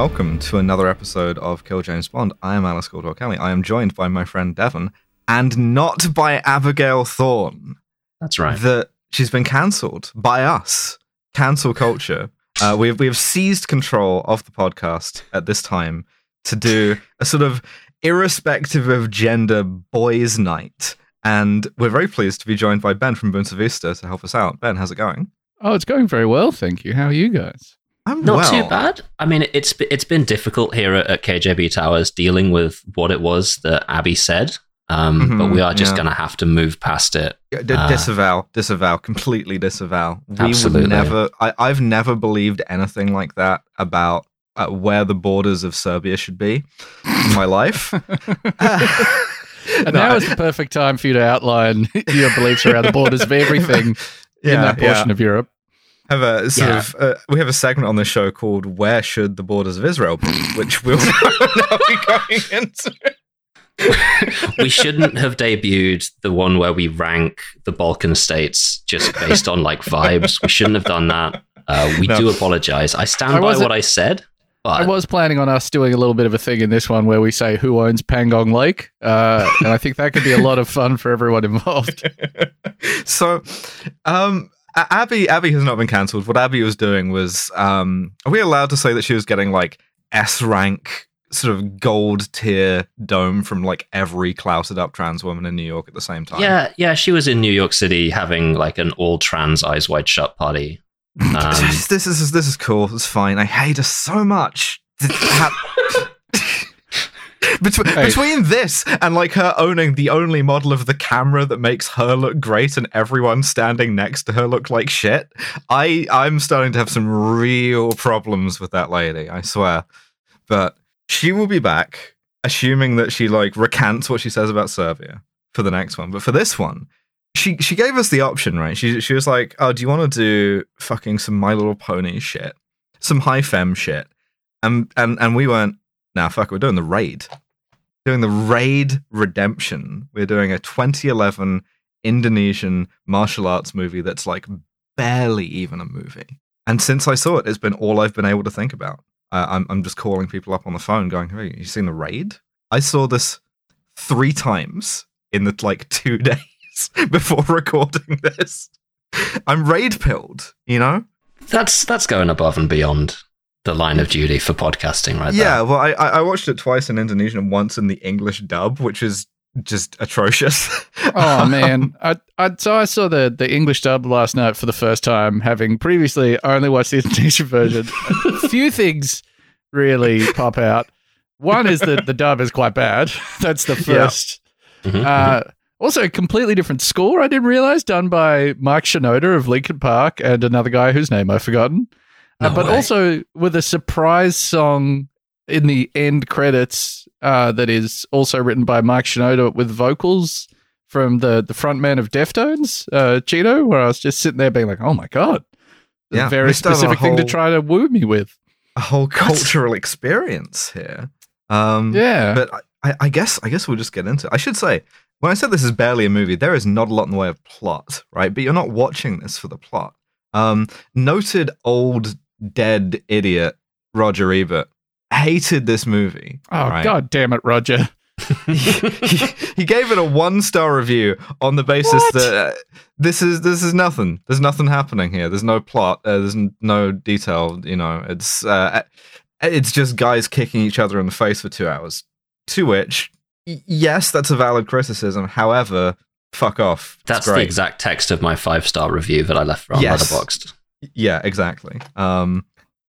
welcome to another episode of Kill James Bond. I am Alice Caldwell Kelly. I am joined by my friend Devon, and not by Abigail Thorne. That's right. That she's been cancelled by us. Cancel culture. Uh, we have we have seized control of the podcast at this time to do a sort of irrespective of gender boys' night, and we're very pleased to be joined by Ben from Bunta Vista to help us out. Ben, how's it going? Oh, it's going very well, thank you. How are you guys? I'm Not well. too bad. I mean, it's it's been difficult here at, at KJB Towers dealing with what it was that Abby said. Um, Mhm, but we are just yeah. going to have to move past it. Yeah, d- Uh, disavow, disavow, completely disavow. We Absolutely. would never. I, I've never believed anything like that about uh, where the borders of Serbia should be in my life. And No, now I- is the perfect time for you to outline your beliefs around the borders of everything in that portion yeah. of Europe. Have a sort Yeah. of. Uh, we have a segment on the show called "Where Should the Borders of Israel Be," which we'll now be going into. we shouldn't have debuted the one where we rank the Balkan states just based on like vibes. We shouldn't have done that. Uh, we No. do apologize. I stand I by what I said, I was planning on us doing a little bit of a thing in this one where we say who owns Pangong Lake, uh, and I think that could be a lot of fun for everyone involved. so um A- abby abby has not been cancelled. What abby was doing was um are we allowed to say that she was getting like s rank sort of gold tier dome from like every clouted up trans woman in new york at the same time? Yeah, yeah, she was in New York City having like an all trans eyes wide shut party. Um, this is this is cool. It's fine. I hate her so much Between, Hey. between this and like her owning the only model of the camera that makes her look great and everyone standing next to her look like shit, I I'm starting to have some real problems with that lady. I swear. But she will be back, assuming that she like recants what she says about Serbia for the next one. But for this one, she she gave us the option, right? She she was like, "Oh, do you want to do fucking some My Little Pony shit, some high fem shit?" And and and we went, "Nah, fuck, we're doing the raid, doing the raid redemption. We're doing a 2011 Indonesian martial arts movie that's like barely even a movie." And since I saw it, it's been all I've been able to think about. I'm I'm just calling people up on the phone, going, "Hey, you seen the raid?" I saw this three times in the like two days before recording this. I'm raid pilled, you know? that's that's going above and beyond the line of duty for podcasting, right? yeah, there. well, I, I I watched it twice in Indonesian and once in the English dub, which is just atrocious. Oh man, I, I so I saw the the English dub last night for the first time, having previously only watched the Indonesian version. a few things really pop out. One is that the dub is quite bad. That's the Yeah. 1st Mhm, Uh, also, a completely different score. I didn't realize done by Mike Shinoda of Linkin Park and another guy whose name I've forgotten. Uh, but way. also with a surprise song in the end credits uh, that is also written by Mike Shinoda with vocals from the the frontman of Deftones, uh, Chino. Where I was just sitting there being like, "Oh my god." A Yeah, very missed out a specific thing to try to woo me with. a whole cultural experience here. Um, Yeah. but I- I, I guess I guess we'll just get into it. I should say when I said this is barely a movie, there is not a lot in the way of plot, right? But you're not watching this for the plot. Um, noted old dead idiot Roger Ebert hated this movie. oh right? god damn it, Roger. he, he gave it a one star review on the basis What? that uh, this is this is nothing. There's nothing happening here. There's no plot. Uh, there's no detail. You know, it's uh, it's just guys kicking each other in the face for two hours. To which, y- yes, that's a valid criticism. However, fuck off. That's the exact text of my five star review that I left on Yes. Letterboxd. Yeah, exactly. Um,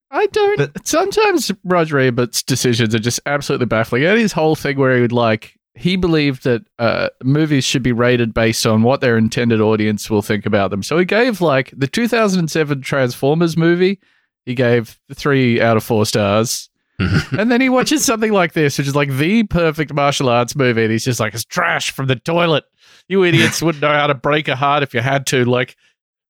I don't. But- sometimes Roger Ebert's decisions are just absolutely baffling. And his whole thing where he would like he believed that uh, movies should be rated based on what their intended audience will think about them. So he gave like the 2007 Transformers movie. He gave three out of four stars. and then he watches something like this, which is like the perfect martial arts movie, and he's just like, "It's trash from the toilet. You idiots wouldn't know how to break a heart if you had to." Like,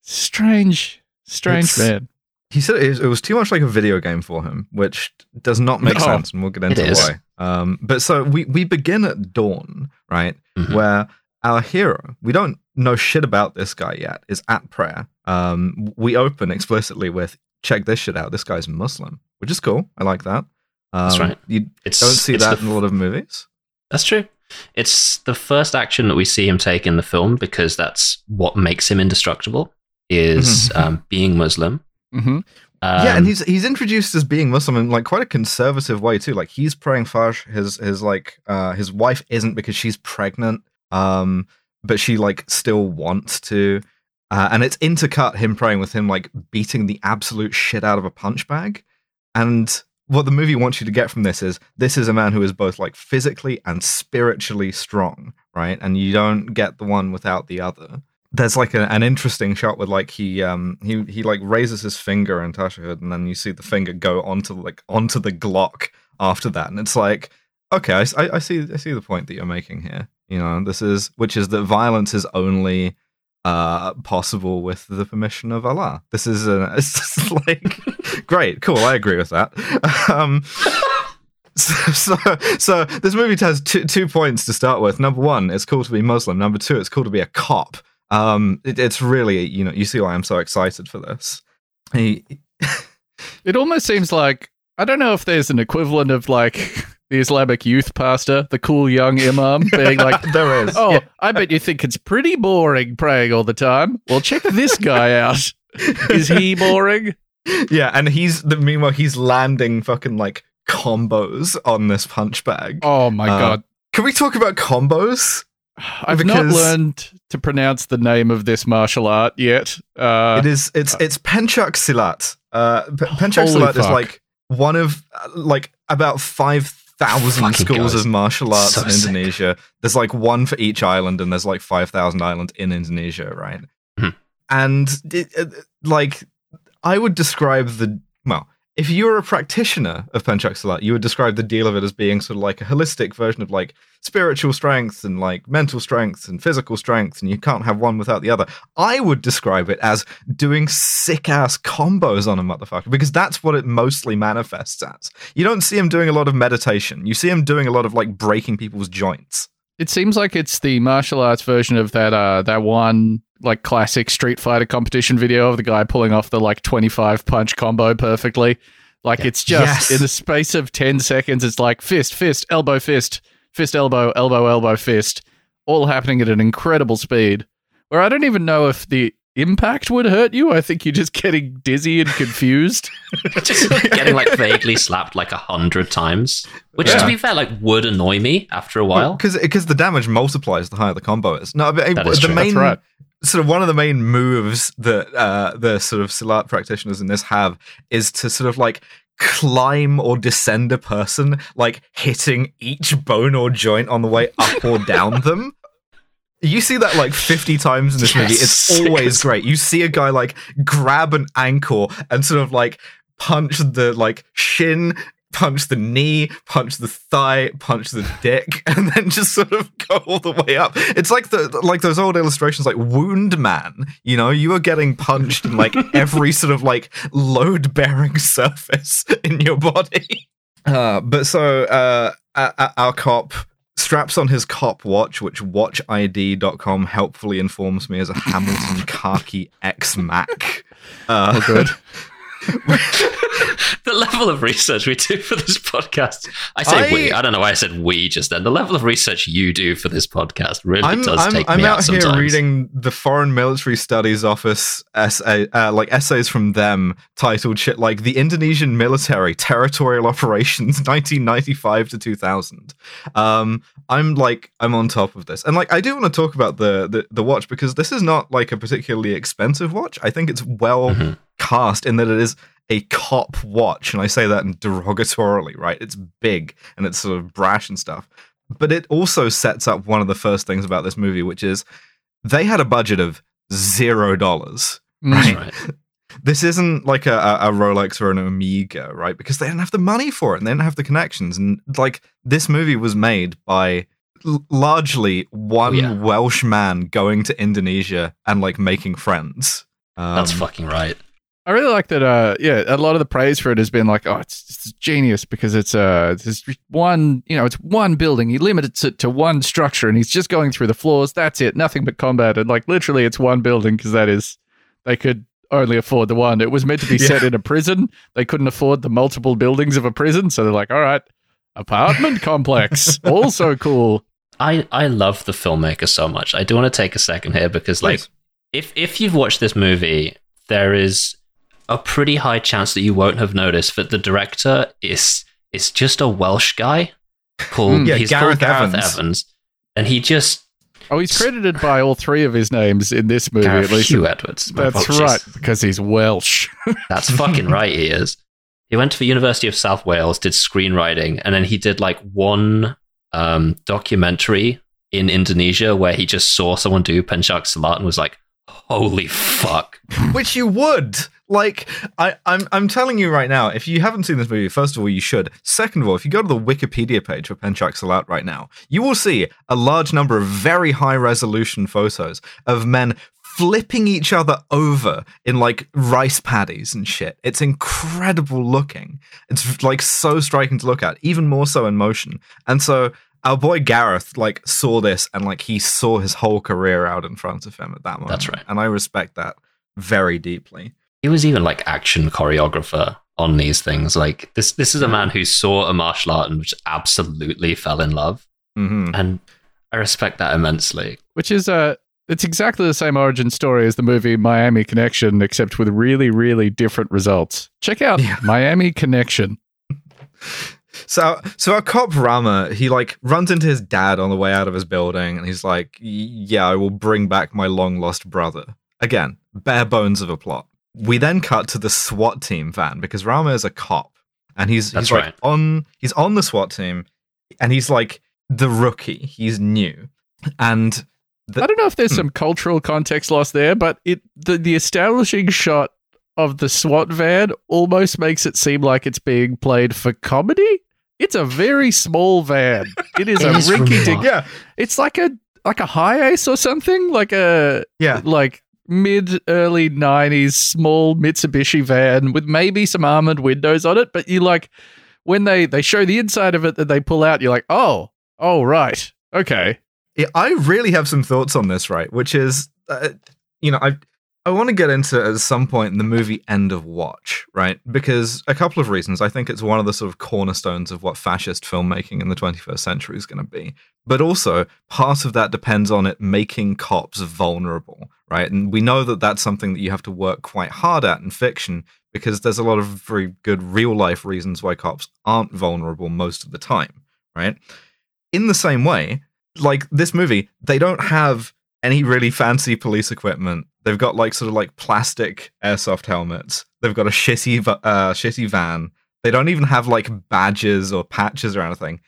strange, strange It's- man. he said it was, it was too much like a video game for him, which does not make No. sense, and we'll get into why. Um, but so we we begin at dawn, right, Mhm. where our hero, we don't know shit about this guy yet, is at prayer. Um, we open explicitly with check this shit out. This guy's Muslim, which is cool. I like that. Um, That's right. You It's, don't see it's that the in a lot of movies. That's true. It's the first action that we see him take in the film because that's what makes him indestructible is Mhm. um, being Muslim. hmm Um, yeah, and he's he's introduced as being Muslim in like quite a conservative way too. Like he's praying Fajr. His his like uh his wife isn't because she's pregnant. Um, but she like still wants to. Uh, and it's intercut him praying with him like beating the absolute shit out of a punch bag. And what the movie wants you to get from this is this is a man who is both like physically and spiritually strong, right? And you don't get the one without the other there's like a, an interesting shot with like he um he he like raises his finger in Tashahud and then you see the finger go onto like onto the Glock after that and it's like okay I, I, I see I see the point that you're making here you know this is which is that violence is only uh possible with the permission of Allah this is a, it's just like great cool I agree with that um so, so, so this movie has two, two points to start with. Number one, it's cool to be Muslim. Number two, it's cool to be a cop. Um, it, it's really, you know, you see why I'm so excited for this. He, It almost seems like I don't know if there's an equivalent of like the Islamic youth pastor, the cool young imam, being like, there is. "Oh, Yeah. I bet you think it's pretty boring praying all the time. Well, check this guy out. Is he boring? yeah, and he's the meanwhile he's landing fucking like combos on this punch bag. Oh my Uh, god." Can we talk about combos? I've not learned to pronounce the name of this martial art yet. Uh, it is. It's it's Pencak Silat. Uh, Pencak Silat is like one of uh, like about five thousand schools guys. of martial arts So in sick. Indonesia. There's like one for each island, and there's like five thousand islands in Indonesia, right? Mhm. And it, it- like, I would describe the well. If you were a practitioner of Pencak Silat, you would describe the deal of it as being sort of like a holistic version of like spiritual strength and like mental strength and physical strength, and you can't have one without the other. I would describe it as doing sick ass combos on a motherfucker because that's what it mostly manifests as. You don't see him doing a lot of meditation. You see him doing a lot of like breaking people's joints. It seems like it's the martial arts version of that uh that one like classic Street Fighter competition video of the guy pulling off the like 25 punch combo perfectly. Like it's just Yes. in the space of 10 seconds it's like fist fist elbow fist fist elbow elbow elbow fist all happening at an incredible speed. Where I don't even know if the impact would hurt you. I think you're just getting dizzy and confused. just getting like vaguely slapped like a hundred times, which Yeah. to be fair, like would annoy me after a while. because because the damage multiplies the higher the combo is. No, but That is the true. main That's right. sort of one of the main moves that uh, the sort of Silat practitioners in this have is to sort of like climb or descend a person, like hitting each bone or joint on the way up or down them. You see that like 50 times in this movie. It's always great. You see a guy like grab an ankle and sort of like punch the like shin, punch the knee, punch the thigh, punch the dick, and then just sort of go all the way up. It's like the like those old illustrations like Wound Man. You know, you are getting punched in like every sort of like load bearing surface in your body. Uh, but so uh, our, cop straps on his cop watch, which watchid.com helpfully informs me is a Hamilton khaki X Mac. Uh, Oh, good. the level of research we do for this podcast. I say I- we. I don't know why I said we just then. The level of research you do for this podcast really I'm, does I'm, take I'm me out out here sometimes. reading the Foreign Military Studies Office essay, uh, like essays from them titled shit like the Indonesian military territorial operations 1995 to 2000. Um, I'm like I'm on top of this, and like I do want to talk about the, the the watch because this is not like a particularly expensive watch. I think it's well Mhm. Cast in that it is a cop watch, and I say that in derogatorily, right? It's big and it's sort of brash and stuff. But it also sets up one of the first things about this movie, which is they had a budget of zero dollars. Mm. Right. Right. This isn't like a, a a Rolex or an Omega, right? Because they didn't have the money for it and they didn't have the connections. And like this movie was made by l- largely one Yeah. Welsh man going to Indonesia and like making friends. Um, That's fucking right. I really like that. Uh, yeah, a lot of the praise for it has been like, oh, it's, it's genius because it's uh, it's one, you know, it's one building. He limits it to one structure, and he's just going through the floors. That's it, nothing but combat, and like literally, it's one building because that is they could only afford the one. It was meant to be set in a prison. They couldn't afford the multiple buildings of a prison, so they're like, all right, apartment complex, also cool. I, I love the filmmaker so much. I do want to take a second here because, like, Please. if if you've watched this movie, there is a pretty high chance that you won't have noticed that the director is is just a Welsh guy called Hmm. Yeah, he's Gareth called Gareth Evans. Evans. and he just Oh, he's credited by all three of his names in this movie, Gareth at least. Hugh Edwards. That's right, because he's Welsh. That's fucking right. He is. He went to the University of South Wales, did screenwriting, and then he did like one um, documentary in Indonesia where he just saw someone do Pencak Silat and was like, "Holy fuck!" Which you would. Like, I, I'm I'm telling you right now, if you haven't seen this movie, first of all, you should. Second of all, if you go to the Wikipedia page for Pencak Silat right now, you will see a large number of very high resolution photos of men flipping each other over in like rice paddies and shit. It's incredible looking. It's like so striking to look at, even more so in motion. And so our boy Gareth like saw this and like he saw his whole career out in front of him at that moment. That's right. And I respect that very deeply. He was even like action choreographer on these things. Like this, this is a man who saw a martial art and just absolutely fell in love, hmm and I respect that immensely. which is uh it's exactly the same origin story as the movie Miami Connection, except with really, really different results. Check out Yeah. Miami Connection. So, so our cop Rama, he like runs into his dad on the way out of his building, and he's like, "Yeah, I will bring back my long lost brother." Again, bare bones of a plot. We then cut to the SWAT team van because Rama is a cop, and he's That's he's like right. on he's on the SWAT team, and he's like the rookie. He's new, and The- I don't know if there's Hmm. some cultural context lost there, but it the, the establishing shot of the SWAT van almost makes it seem like it's being played for comedy. It's a very small van. It is It a is rinky dink. remarkable. yeah, It's like a like a HiAce or something, like a yeah, like mid early 90s small Mitsubishi van with maybe some armored windows on it, but you like when they they show the inside of it that they pull out, you're like, "Oh, oh right. Okay." Yeah, I really have some thoughts on this, right? Which is, uh, you know, I I want to get into at some point in the movie End of Watch, right? Because a couple of reasons. I think it's one of the sort of cornerstones of what fascist filmmaking in the 21st century is going to be. But also, part of that depends on it making cops vulnerable, right? And we know that that's something that you have to work quite hard at in fiction because there's a lot of very good real life reasons why cops aren't vulnerable most of the time, right? In the same way, like this movie, they don't have any really fancy police equipment. They've got like sort of like plastic airsoft helmets. They've got a shitty, uh, shitty van. They don't even have like badges or patches or anything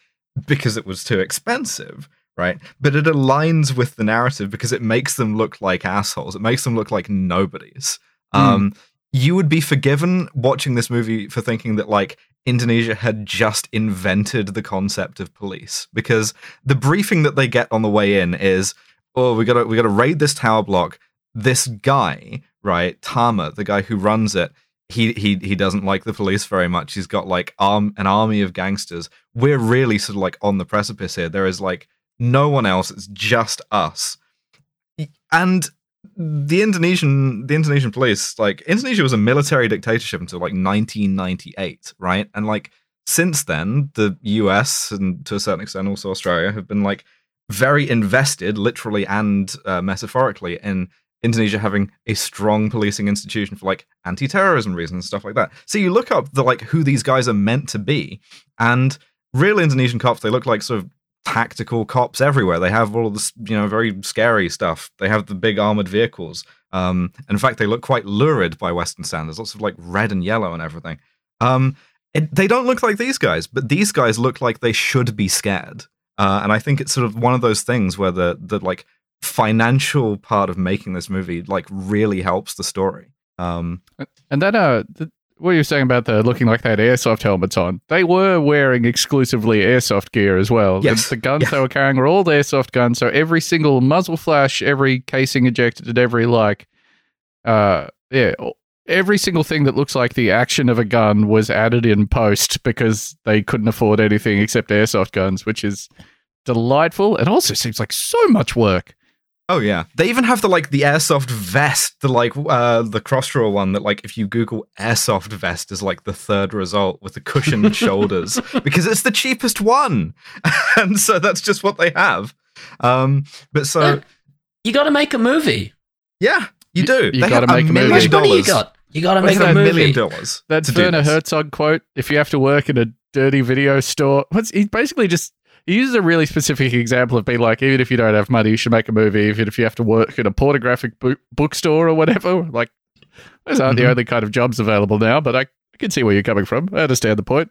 because it was too expensive, right? But it aligns with the narrative because it makes them look like assholes. It makes them look like nobodies. Hmm. Um, you would be forgiven watching this movie for thinking that like Indonesia had just invented the concept of police because the briefing that they get on the way in is, oh, we gotta we gotta raid this tower block. This guy, right, Tama, the guy who runs it, he he he doesn't like the police very much. He's got like arm an army of gangsters. We're really sort of like on the precipice here. There is like no one else. It's just us. And the Indonesian the Indonesian police, like Indonesia was a military dictatorship until like 1998, right? And like since then, the US and to a certain extent also Australia have been like very invested, literally and uh, metaphorically, in Indonesia having a strong policing institution for like anti-terrorism reasons and stuff like that. So you look up the like who these guys are meant to be, and real Indonesian cops, they look like sort of tactical cops everywhere. They have all this, you know, very scary stuff. They have the big armored vehicles. Um, in fact, they look quite lurid by Western standards. Lots of like red and yellow and everything. Um, it, they don't look like these guys, but these guys look like they should be scared. Uh, and I think it's sort of one of those things where the the like financial part of making this movie like really helps the story. Um, And that uh the, what you were saying about the looking like they had airsoft helmets on. They were wearing exclusively airsoft gear as well. The- Yes. The, guns Yeah. they were carrying were all airsoft guns. So every single muzzle flash, every casing ejected, every like, uh, yeah, every single thing that looks like the action of a gun was added in post because they couldn't afford anything except airsoft guns, which is delightful. It also seems like so much work. Oh yeah, they even have the like the airsoft vest, the like uh the crossdraw one that like if you Google airsoft vest is like the third result with the cushioned shoulders because it's the cheapest one, and so that's just what they have. Um, but so Look, you got to make a movie. yeah, you do. you They gotta make a a movie. million How much money you dollars. got? You got to make a a million dollars. That's to do Werner. Herzog quote. If you have to work in a dirty video store, what's he basically just he uses a really specific example of being like, even if you don't have money, you should make a movie. Even if you have to work in a pornographic book, bookstore or whatever, like those aren't Mhm. the only kind of jobs available now. But I, I can see where you're coming from. I understand the point.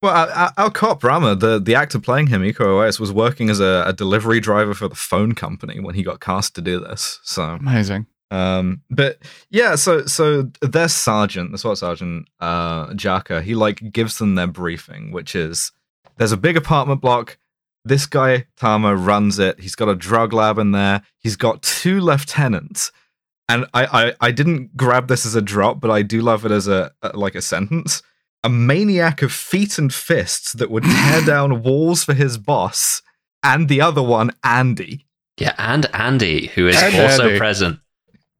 Well, our, cop Rama, the the actor playing him, Iko Uwais, was working as a, a delivery driver for the phone company when he got cast to do this. So Amazing. Um, but yeah, so so their sergeant, the SWAT sergeant, uh, Jaka, he like gives them their briefing, which is there's a big apartment block. This guy Tama runs it. He's got a drug lab in there. He's got two lieutenants, and I I, I didn't grab this as a drop, but I do love it as a, a like a sentence. A maniac of feet and fists that would tear down walls for his boss, and the other one, Andy. Yeah, and Andy, who is And also Andy. present.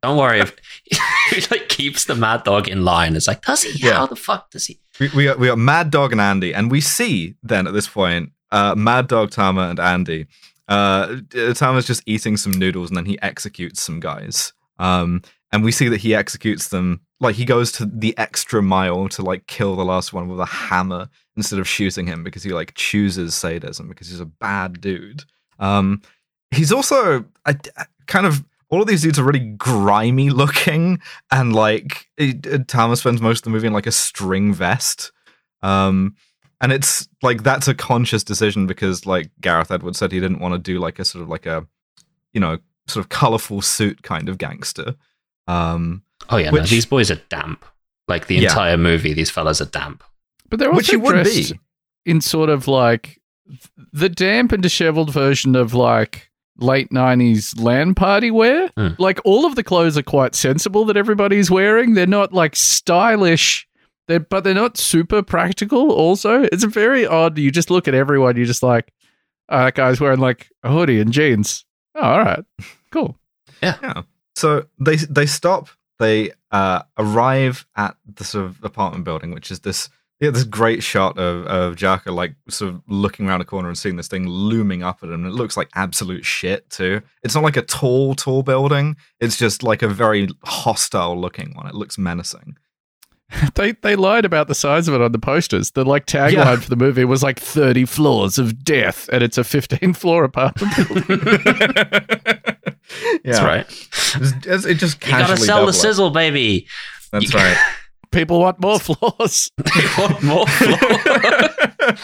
Don't worry, if he like keeps the Mad Dog in line. It's like, does he? Yeah. How the fuck does he? We, we got Mad Dog and Andy, and we see then at this point, uh, Mad Dog Tama and Andy. Uh, Tama's just eating some noodles, and then he executes some guys. Um, and we see that he executes them like he goes to the extra mile to like kill the last one with a hammer instead of shooting him because he like chooses sadism because he's a bad dude. Um, he's also a, a- kind of all of these dudes are really grimy looking and like it, it- Tama spends most of the movie in like a string vest um and it's like that's a conscious decision because like Gareth Edwards said he didn't want to do like a sort of like a you know sort of colorful suit kind of gangster um Oh yeah, no, these boys are damp. Like the Yeah. entire movie, these fellas are damp. But they're also which he would dressed be in sort of like the damp and disheveled version of like late 90s LAN party wear. Hmm. Like all of the clothes are quite sensible that everybody's wearing. They're not like stylish, they're, but they're not super practical also. It's very odd. You just look at everyone, you're just like, oh, that guy's wearing like a hoodie and jeans. Oh, all right. Cool. Yeah. So they they stop. They uh, arrive at the sort of apartment building, which is this yeah this great shot of of Jaka like sort of looking around a corner and seeing this thing looming up at him. It looks like absolute shit too. It's not like a tall tall building. It's just like a very hostile looking one. It looks menacing. They they lied about the size of it on the posters. The like tagline Yeah. for the movie was like 30 floors of death, and it's a 15 floor apartment building. yeah, That's right. It's- it's- it just You gotta sell the double it. sizzle, baby. That's You- right. People want more floors. What more floor?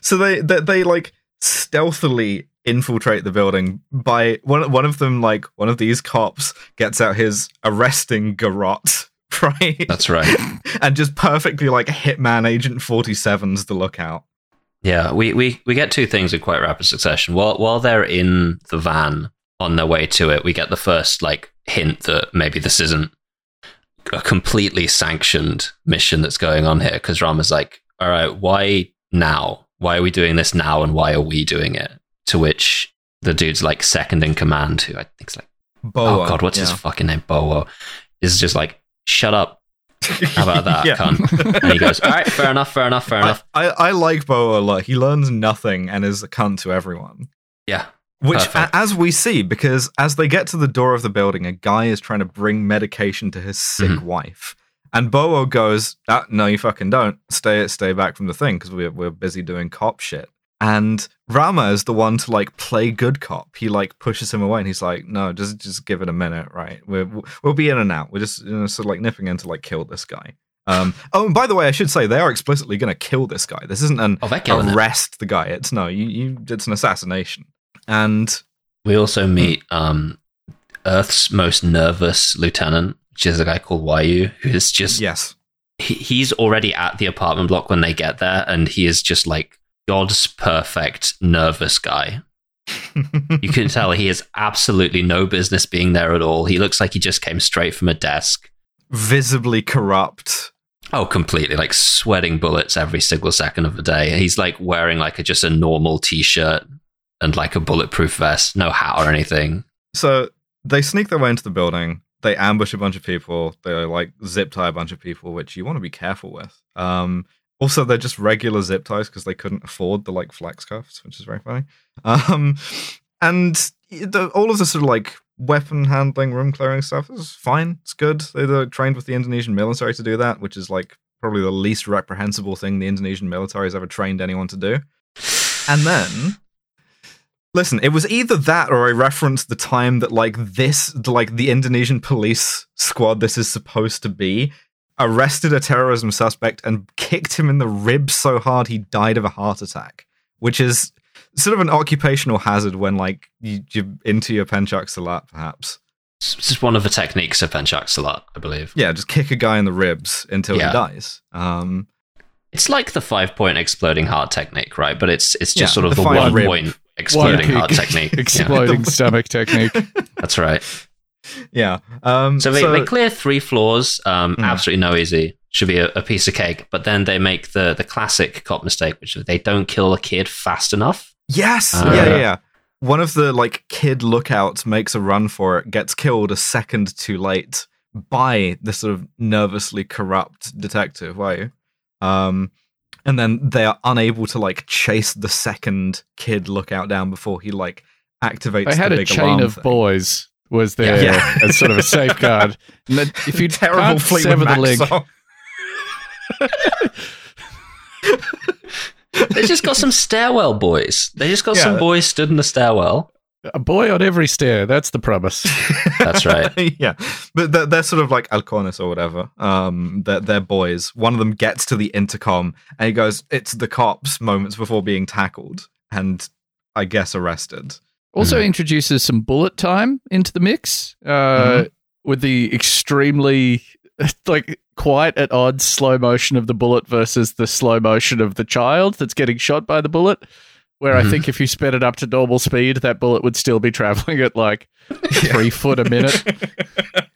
so they, they they like stealthily infiltrate the building by one one of them like one of these cops gets out his arresting garrote right That's right. and just perfectly like hitman agent 47's the lookout Yeah, we, we, we get two things in quite rapid succession. While while they're in the van on their way to it, we get the first like hint that maybe this isn't a completely sanctioned mission that's going on here. Because Rama's like, "All right, why now? Why are we doing this now? And why are we doing it?" To which the dude's like second in command, who I think's like, Boa, "Oh God, what's his fucking name?" Bowo is just like, "Shut up." How about that, Yeah. cunt? And he goes, "All right, fair enough, fair enough, fair I, enough." I, I like Bowo a lot. He learns nothing and is a cunt to everyone. Yeah, Which, Perfect. as we see, because as they get to the door of the building, a guy is trying to bring medication to his sick Mhm. wife. And Bowo goes, ah, "No, you fucking don't. Stay, stay back from the thing because we're we're busy doing cop shit." And Rama is the one to like play good cop. He like pushes him away, and he's like, "No, just just give it a minute, right? We're, we'll be in and out. We're just you know, sort of like nipping in to like kill this guy." Um, oh, and by the way, I should say they are explicitly going to kill this guy. This isn't an oh, arrest the guy. It's no, you, you. It's an assassination. And We also meet um, Earth's most nervous lieutenant, which is a guy called Wahyu, who is just yes, he, he's already at the apartment block when they get there, and he is just like God's perfect nervous guy. You can tell he has absolutely no business being there at all. He looks like he just came straight from a desk. visibly corrupt. Oh, completely like sweating bullets every single second of the day. He's like wearing like a, just a normal t-shirt and like a bulletproof vest, no hat or anything. So they sneak their way into the building. They ambush a bunch of people. They like zip tie a bunch of people, which you want to be careful with. Um, also, they're just regular zip ties because they couldn't afford the like flex cuffs, which is very funny. Um, and the, all of the sort of like weapon handling, room clearing stuff is fine. It's good. They're trained with the Indonesian military to do that, which is like probably the least reprehensible thing the Indonesian military has ever trained anyone to do. And then Listen, it was either that or I referenced the time that like this like the Indonesian police squad this is supposed to be arrested a terrorism suspect and kicked him in the ribs so hard he died of a heart attack, which is sort of an occupational hazard when like you, you're into your pencak silat perhaps. It's just one of the techniques of pencak silat, I believe. Yeah, just kick a guy in the ribs until Yeah. he dies. Um It's like the five point exploding heart technique, right? But it's it's just Yeah, sort of the the, one rib- point exploding kick, heart technique. Yeah, Exploding stomach technique. that's right. yeah. Um So they, they clear three floors, um, Mm. absolutely no easy. Should be a, a piece of cake. But then they make the the classic cop mistake, which is they don't kill a kid fast enough. Yes. Uh, yeah, yeah, yeah. One of the like kid lookouts makes a run for it, gets killed a second too late by the sort of nervously corrupt detective, Wahyu? Um and then they are unable to like chase the second kid lookout down before he like activates They had the a chain of thing. boys was there Yeah. as sort of a safeguard. And that if you Terrible can't Fleetwood sever the Mac link, song. They just got some stairwell boys. They just got Yeah. some boys stood in the stairwell. A boy on every stair. That's the promise. That's right. yeah, but they're, they're sort of like halcones or whatever. Um, they're, they're boys. One of them gets to the intercom and he goes, "It's the cops." Moments before being tackled and I guess arrested. Also Mhm. introduces some bullet time into the mix uh, Mhm. with the extremely like quite at odds slow motion of the bullet versus the slow motion of the child that's getting shot by the bullet. Where I Mhm. think if you sped it up to normal speed, that bullet would still be traveling at like three foot a minute.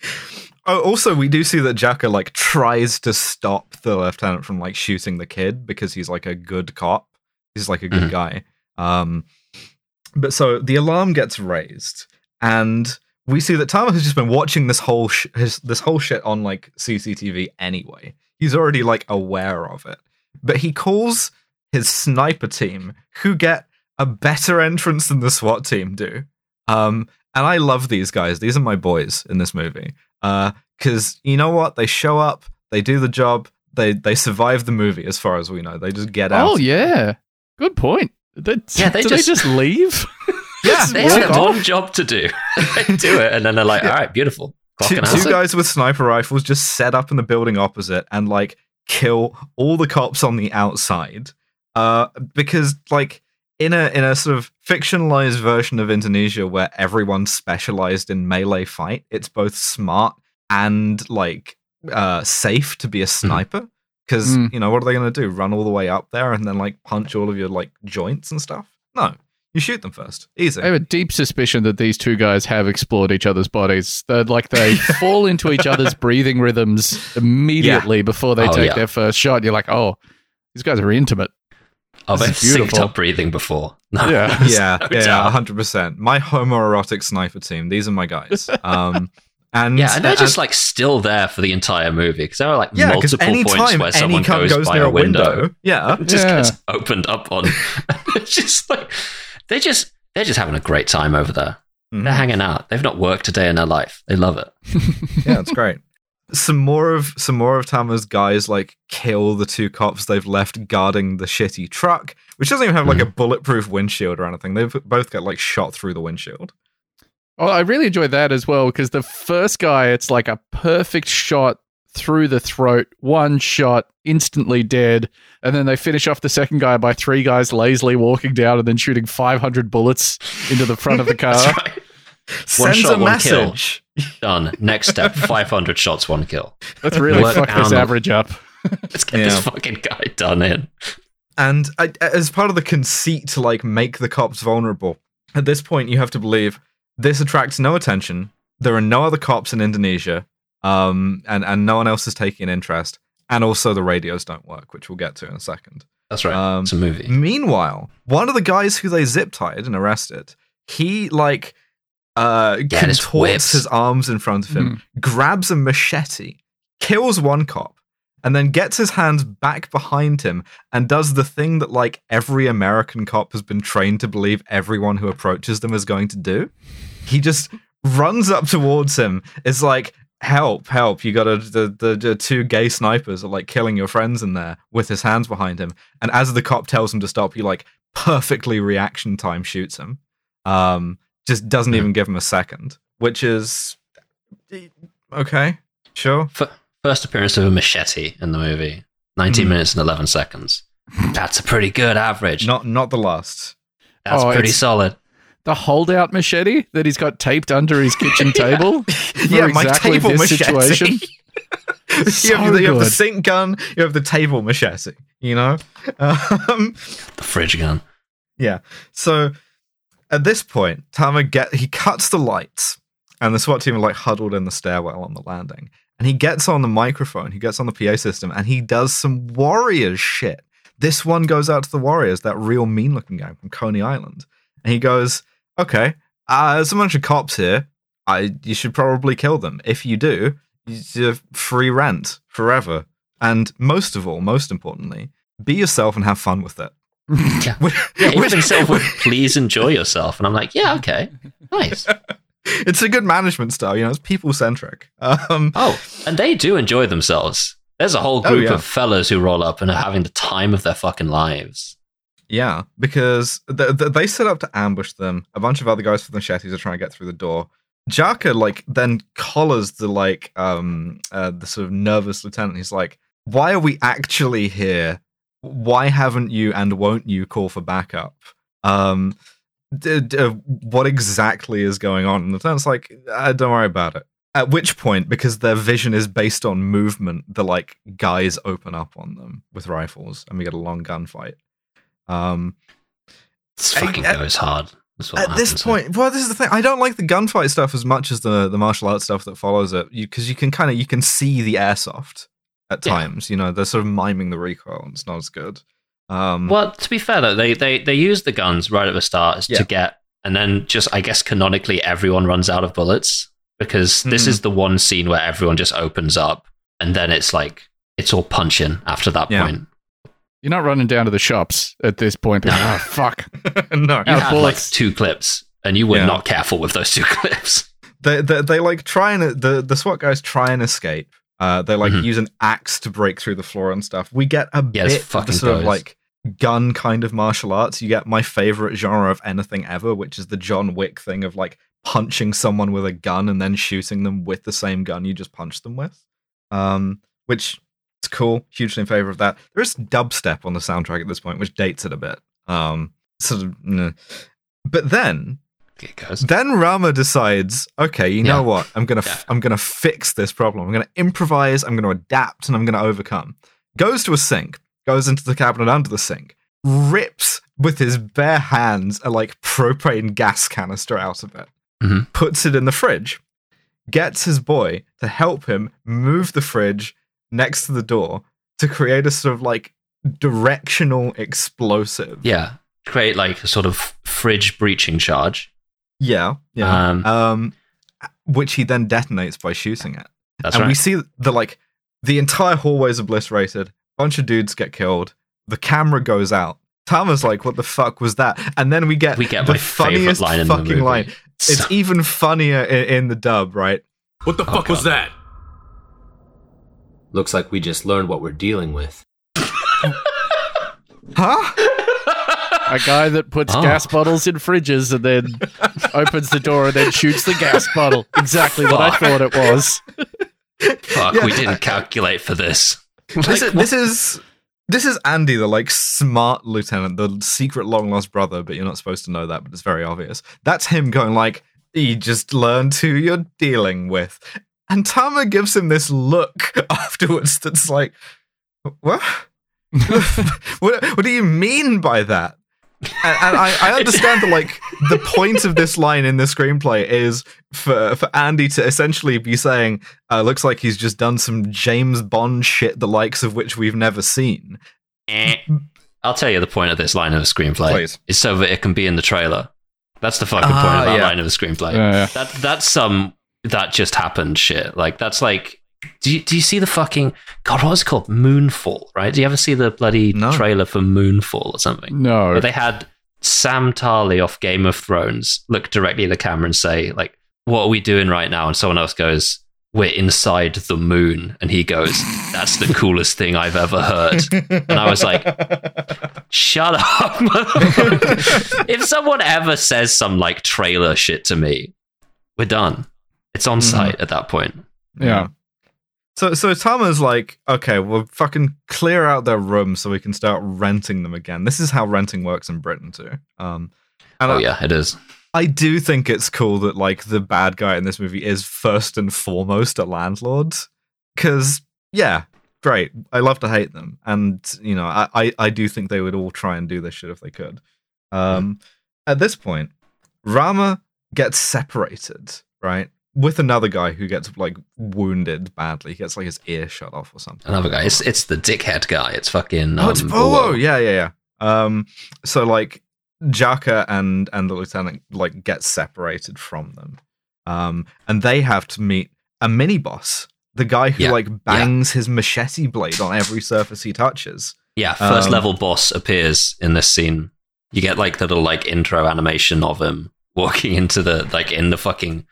oh, also, we do see that Jaka like tries to stop the lieutenant from like shooting the kid because he's like a good cop. He's like a good Mhm. guy. Um, but so the alarm gets raised, and we see that Tama has just been watching this whole sh- his, this whole shit on like CCTV anyway. He's already like aware of it, but he calls his sniper team, who get a better entrance than the SWAT team do. Um, and I love these guys. These are my boys in this movie. Because you know what? They show up, they do the job, they they survive the movie. As far as we know, they just get out. Oh yeah, good point. They, Yeah, they do just- they just leave? Yeah, They have off? one job to do. they do it, and then they're like, "All right, beautiful." two, two guys with sniper rifles just set up in the building opposite and like kill all the cops on the outside. Uh, because like in a in a sort of fictionalized version of Indonesia where everyone's specialized in melee fight, it's both smart and like uh safe to be a sniper. Because Mm. you know what are they going to do? Run all the way up there and then like punch all of your like joints and stuff? No, you shoot them first. Easy. I have a deep suspicion that these two guys have explored each other's bodies. They're like they fall into each other's breathing rhythms immediately before they Oh, take yeah. their first shot. You're like, oh, these guys are intimate. This they've is beautiful. synced up breathing before. No, Yeah. yeah, no yeah, doubt. hundred percent. My homoerotic sniper team. These are my guys. Um, and Yeah, and they're just like still there for the entire movie because there are like yeah, multiple points time where someone cunt goes, goes by near a window, yeah, it just Yeah. gets opened up on. it's just like they just they're just having a great time over there. Mhm. They're hanging out. They've not worked a day in their life. They love it. yeah, it's great. Some more of some more of Tama's guys like kill the two cops they've left guarding the shitty truck, which doesn't even have like a mm-hmm. bulletproof windshield or anything. They've both get like shot through the windshield. Oh, I really enjoyed that as well because the first guy, it's like a perfect shot through the throat, one shot, instantly dead. And then they finish off the second guy by three guys lazily walking down and then shooting 500 bullets into the front of the car. That's right. One Sends shot, a one kill. Done. Next step: five hundred shots, one kill. Let's really Work fuck this average up. Let's get Yeah. this fucking guy done in. And I, as part of the conceit to like make the cops vulnerable, at this point you have to believe this attracts no attention. There are no other cops in Indonesia, um, and and no one else is taking an interest. And also the radios don't work, which we'll get to in a second. That's right. Um, it's a movie. Meanwhile, one of the guys who they zip tied and arrested, he like uh, Yeah, his contorts his arms in front of him, grabs a machete, kills one cop, and then gets his hands back behind him and does the thing that like every American cop has been trained to believe everyone who approaches them is going to do. He just runs up towards him. It's like, help, help. You got a, the, the, the two gay snipers are like killing your friends in there with his hands behind him. And as the cop tells him to stop, he like perfectly reaction time shoots him. Um, just doesn't Hmm. even give him a second, which is okay, sure. F- first appearance of a machete in the movie. 19 Mhm. minutes and 11 seconds. That's a pretty good average. Not not the last. That's Oh, pretty solid. The holdout machete that he's got taped under his kitchen table. for yeah, my exactly table this machete. situation. you, have the, you have the sink gun. You have the table machete. You know. Um, The fridge gun. Yeah. So at this point, Tama get he cuts the lights, and the SWAT team are like huddled in the stairwell on the landing. And he gets on the microphone, he gets on the PA system, and he does some Warriors shit. This one goes out to the Warriors, that real mean looking guy from Coney Island. And he goes, Okay, uh, there's a bunch of cops here. I you should probably kill them. If you do, you free rent forever. And most of all, most importantly, be yourself and have fun with it. Yeah. Which- Yeah, which- even himself with please enjoy yourself. And I'm like, yeah, okay. Nice. it's a good management style, you know, it's people centric. Um, Oh, and they do enjoy themselves. There's a whole Oh, group yeah. of fellas who roll up and are having the time of their fucking lives. yeah, because th- th- they set up to ambush them. A bunch of other guys with machetes are trying to get through the door. Jaka like then collars the like um uh, the sort of nervous lieutenant. He's like, "Why are we actually here? Why haven't you and won't you call for backup? Um, d- d- uh, what exactly is going on?" And the lieutenant's like, uh, "Don't worry about it." At which point, because their vision is based on movement, the like guys open up on them with rifles, and we get a long gunfight. Um, This fucking at- goes hard. That's what at this point, well, this is the thing. I don't like the gunfight stuff as much as the the martial arts stuff that follows it, because you, can kind of you can see the airsoft at Yeah. times. You know, they're sort of miming the recoil, and it's not as good. Um, Well, to be fair though, they they they use the guns right at the start Yeah. to get, and then just I guess canonically everyone runs out of bullets because this Mhm. is the one scene where everyone just opens up, and then it's like it's all punching after that Yeah. point. You're not running down to the shops at this point. being, oh, fuck. no, You of had like two clips, and you were Yeah. not careful with those two clips. they, they they like try and the the SWAT guys try and escape. Uh, they like Mhm. use an axe to break through the floor and stuff. We get a Yeah, bit of the sort of like gun kind of martial arts. You get my favorite genre of anything ever, which is the John Wick thing of like punching someone with a gun and then shooting them with the same gun you just punched them with. Um, which is cool. Hugely in favor of that. There is dubstep on the soundtrack at this point, which dates it a bit. Um, sort of, nah. but then It goes. then Rama decides, okay, you know Yeah. what? I'm gonna Yeah. I'm gonna fix this problem. I'm gonna improvise. I'm gonna adapt, and I'm gonna overcome. Goes to a sink, goes into the cabinet under the sink, rips with his bare hands a like propane gas canister out of it, Mhm. puts it in the fridge, gets his boy to help him move the fridge next to the door to create a sort of like directional explosive. Yeah, create like a sort of fridge breaching charge. Yeah, yeah. Um, um, which he then detonates by shooting it. That's and right. we see the like the entire hallway is obliterated. Bunch of dudes get killed. The camera goes out. Tama's like, "What the fuck was that?" And then we get we get the my funniest line in the fucking movie. line. It's So- even funnier in, in the dub, right? What the Oh, fuck was that? Looks like we just learned what we're dealing with. Huh? A guy that puts Oh. gas bottles in fridges and then opens the door and then shoots the gas bottle. Exactly what I thought it was. Fuck, Yeah. we didn't calculate for this. This Like, is, this is this is Andy, the like smart lieutenant, the secret long lost brother, but you're not supposed to know that, but it's very obvious. That's him going like, "You just learned who you're dealing with," and Tama gives him this look afterwards that's like, "What? what? What do you mean by that?" And, and I, I understand that like the point of this line in the screenplay is for for Andy to essentially be saying, uh, "Looks like he's just done some James Bond shit, the likes of which we've never seen." Eh. I'll tell you the point of this line of the screenplay Please. is so that it can be in the trailer. That's the fucking Ah, point of that yeah. line of the screenplay. Yeah, yeah. That that's some that just happened shit. Like that's like do you, do you see the fucking God? What was it called? Moonfall, right? Do you ever see the bloody No. trailer for Moonfall or something? No. Where they had Sam Tarly off Game of Thrones look directly at the camera and say, like, "What are we doing right now?" And someone else goes, "We're inside the moon," and he goes, "That's the coolest thing I've ever heard." And I was like, Shut up. if someone ever says some like trailer shit to me, we're done. It's on Mhm. sight at that point. Yeah. So so Tama's like, okay, we'll fucking clear out their rooms so we can start renting them again. This is how renting works in Britain too. Um, Oh I, yeah, it is. I do think it's cool that like the bad guy in this movie is first and foremost a landlord. Cause yeah, great. I love to hate them. And you know, I, I, I do think they would all try and do this shit if they could. Um at this point, Rama gets separated, right? With another guy who gets like wounded badly. He gets like his ear shut off or something. Another guy. It's it's the dickhead guy. It's fucking. Oh, it's um, Bowo. Yeah, yeah, yeah. Um, so like Jaka and and the lieutenant like get separated from them, um, and they have to meet a mini boss, the guy who Yeah, like bangs his machete blade on every surface he touches. Yeah, first Um, level boss appears in this scene. You get like the little like intro animation of him walking into the like in the fucking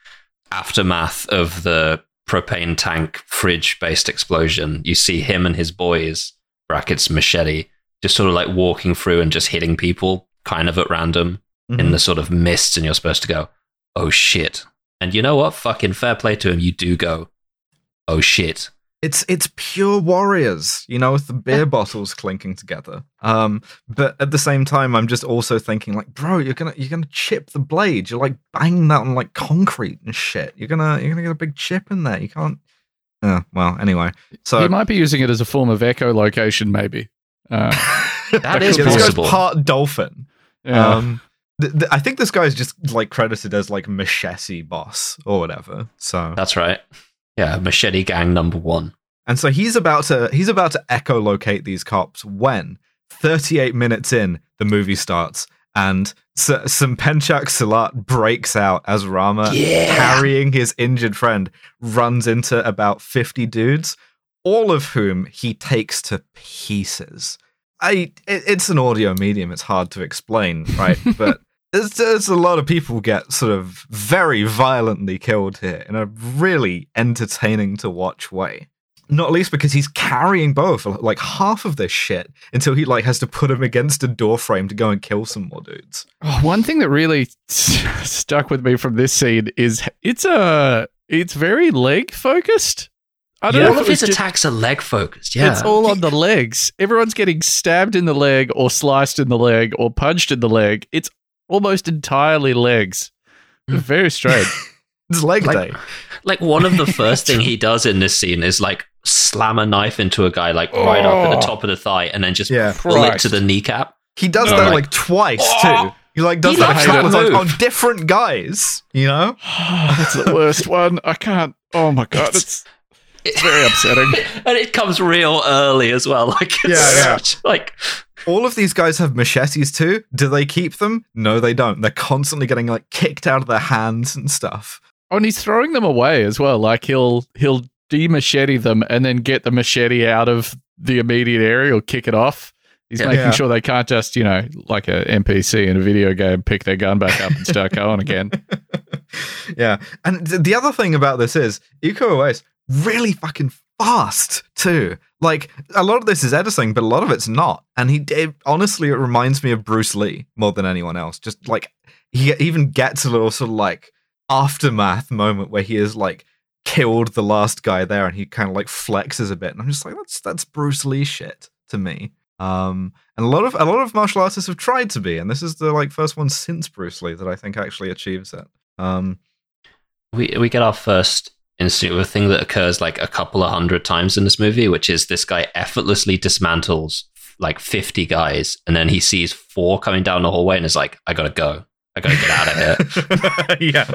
aftermath of the propane tank fridge based explosion. You see him and his boys, brackets machete, just sort of like walking through and just hitting people kind of at random in Mhm. the sort of mists, and you're supposed to go, oh shit. And you know what? Fucking fair play to him. You do go, oh shit. It's it's pure warriors, you know, with the beer bottles clinking together. Um, but at the same time, I'm just also thinking, like, bro, you're gonna you're gonna chip the blade. You're like banging that on like concrete and shit. You're gonna you're gonna get a big chip in there. You can't. Uh, well, anyway, so he might be using it as a form of echolocation, maybe. Uh, That is this guy's possible. part dolphin. yeah. Um, th- th- I think this guy's just like credited as like machete boss or whatever. So That's right. Yeah, machete gang number one. And so he's about to he's about to echolocate these cops when 38 minutes in the movie starts and S- some Pencak Silat breaks out as Rama carrying his injured friend runs into about 50 dudes all of whom he takes to pieces. I it, it's an audio medium it's hard to explain, right? but there's, there's a lot of people get sort of very violently killed here in a really entertaining to watch way. Not least because he's carrying both like half of this shit until he like has to put him against a doorframe to go and kill some more dudes. Oh, one thing that really s- stuck with me from this scene is it's a it's very leg focused. I don't All know of his it's just- attacks are leg focused. Yeah. It's all on the legs. Everyone's getting stabbed in the leg or sliced in the leg or punched in the leg. It's almost entirely legs. Hmm. Very strange. It's leg Like- day. like one of the first thing he does in this scene is like slam a knife into a guy like right up at the Oh. top of the thigh and then just Yeah. pull it to the kneecap. He does No. that Like- like twice Oh! too. He like does He that loves a couple that of times move. on different guys, you know? That's the worst one. I can't. Oh my god, it's it's very upsetting. and it comes real early as well. Like it's Yeah, yeah. such, like All of these guys have machetes too. Do they keep them? No, they don't. They're constantly getting like kicked out of their hands and stuff. Oh, and he's throwing them away as well. Like he'll he'll de-machete them and then get the machete out of the immediate area or kick it off. He's Yeah. making Yeah. sure they can't just, you know, like a NPC in a video game, pick their gun back up and start going again. yeah. And th- the other thing about this is Iko Uwais really fucking fast too. Like a lot of this is editing, but a lot of it's not. And he it, honestly, it reminds me of Bruce Lee more than anyone else. Just like he even gets a little sort of like aftermath moment where he is like killed the last guy there, and he kind of like flexes a bit, and I'm just like, that's that's Bruce Lee shit to me. Um, and a lot of a lot of martial artists have tried to be, and this is the like first one since Bruce Lee that I think actually achieves it. Um, we we get our first of a thing that occurs like a couple of hundred times in this movie, which is this guy effortlessly dismantles like 50 guys and then he sees four coming down the hallway and is like, I gotta go. I gotta get out of here. yeah.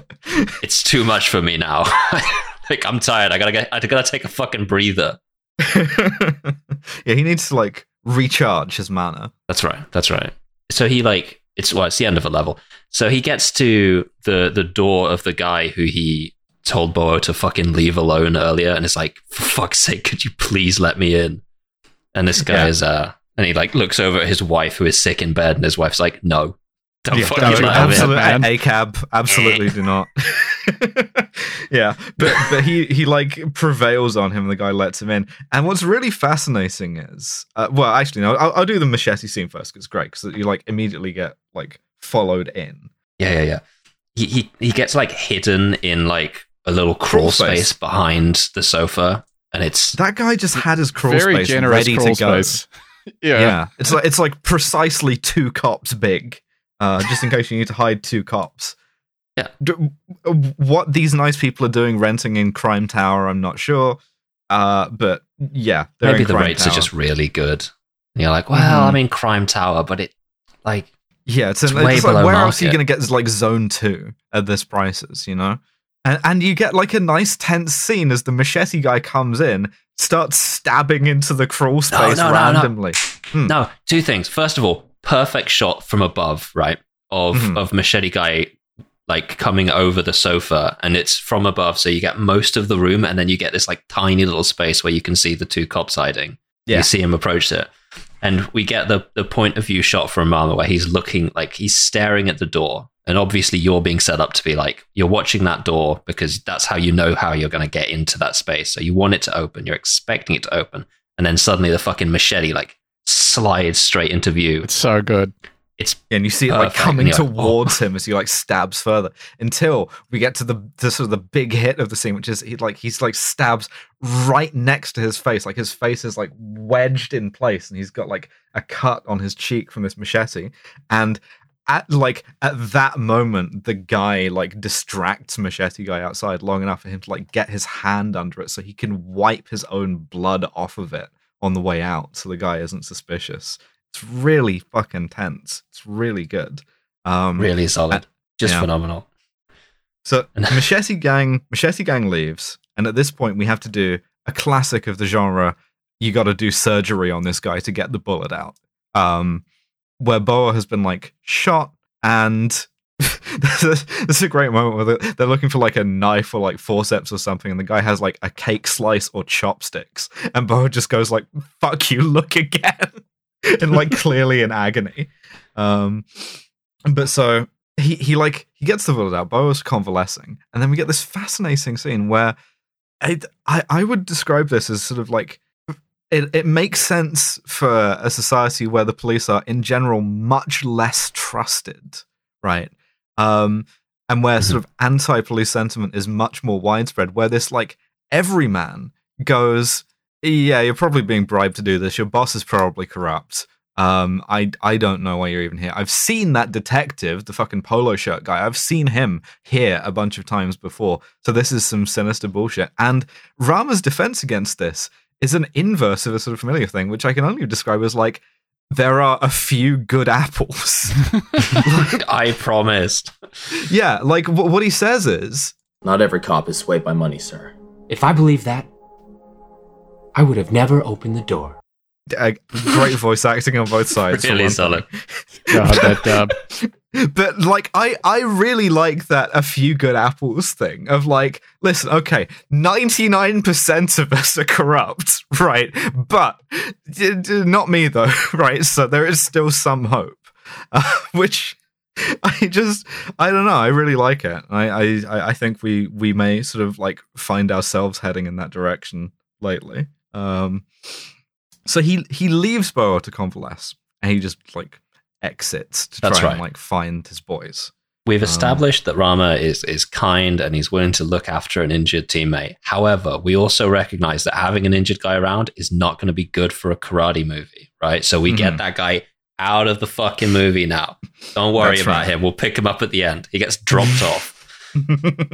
it's too much for me now. like I'm tired. I gotta get I gotta take a fucking breather. yeah, he needs to like recharge his mana. That's right. That's right. So he like it's well, it's the end of a level. So he gets to the the door of the guy who he told Bowo to fucking leave alone earlier, and it's like, for fuck's sake, could you please let me in? And this guy Yeah. is uh, and he like looks over at his wife who is sick in bed, and his wife's like, no, don't Yeah, fucking no, let him in. absolutely, man. a cab, absolutely do not. yeah, but but he he like prevails on him. and The guy lets him in, and what's really fascinating is, uh, well, actually, no, I'll, I'll do the machete scene first because it's great because you like immediately get like followed in. Yeah, yeah, yeah. He he he gets like hidden in like a little crawl, Crawl space. space. behind the sofa, and it's That guy just had his crawl Very space generous ready crawl to go. space. Yeah. Yeah. it's like it's like precisely two cops big, uh, just in case you need to hide two cops. Yeah. D- what these nice people are doing renting in Crime Tower, I'm not sure. Uh, but yeah, they're maybe in the Crime rates Tower. are just really good. And you're like, well, Mhm. I'm in Crime Tower, but it like yeah. It's, it's it's way like, below where else are you going to get like Zone Two at this prices? You know. And, and you get like a nice tense scene as the machete guy comes in, starts stabbing into the crawl space no, no, no. randomly. no. Two things. First of all, perfect shot from above, right? Of Mhm. of machete guy like coming over the sofa, and it's from above, so you get most of the room, and then you get this like tiny little space where you can see the two cops hiding. Yeah. You see him approach it. And we get the, the point of view shot from Rama where he's looking like he's staring at the door. And obviously, you're being set up to be like, you're watching that door because that's how you know how you're going to get into that space. So you want it to open, you're expecting it to open. And then suddenly the fucking machete like slides straight into view. It's so good. It's and you see it like coming you're towards him as he like stabs further until we get to the, the sort of the big hit of the scene, which is he like he's like stabs right next to his face, like his face is like wedged in place, and he's got like a cut on his cheek from this machete, and at like at that moment the guy like distracts machete guy outside long enough for him to like get his hand under it so he can wipe his own blood off of it on the way out so the guy isn't suspicious it's really fucking tense. It's really good. Um really solid, just yeah. phenomenal. so machete gang machete gang leaves and at this point we have to do a classic of the genre. You got to do surgery on this guy to get the bullet out. Um where Bowo has been like shot and this is this is a great moment where they're, they're looking for like a knife or like forceps or something and the guy has like a cake slice or chopsticks and Bowo just goes like fuck you look again and like clearly in agony. Um but so he he like he gets the bullet out Bowo's convalescing and then we get this fascinating scene where I, I i would describe this as sort of like it, it makes sense for a society where the police are in general much less trusted right? Um and where sort of anti-police sentiment is much more widespread where this like everyman goes yeah you're probably being bribed to do this. Your boss is probably corrupt. Um i i don't know why you're even here. I've seen that detective the fucking polo shirt guy i've seen him here a bunch of times before. So this is some sinister bullshit. And rama's defense against this is an inverse of a sort of familiar thing which i can only describe as like there are a few good apples. I promised. yeah like wh- what he says is Not every cop is swayed by money, sir. If I believe that, I would have never opened the door. uh, great voice acting on both sides Really solid. God, that dub. but like I I really like that a few good apples thing of like listen okay 99% of us are corrupt right but d- d- not me though right so there is still some hope uh, which I just I don't know I really like it I, I I- I think we we may sort of like find ourselves heading in that direction lately um so he he leaves Bowo to convalesce and he just like exits to That's try right. and like find his boys. We've Um, established that Rama is is kind and he's willing to look after an injured teammate. However, we also recognize that having an injured guy around is not going to be good for a karate movie, right? So we get Mhm. that guy out of the fucking movie now. Don't worry That's about right. him. We'll pick him up at the end. He gets dropped off.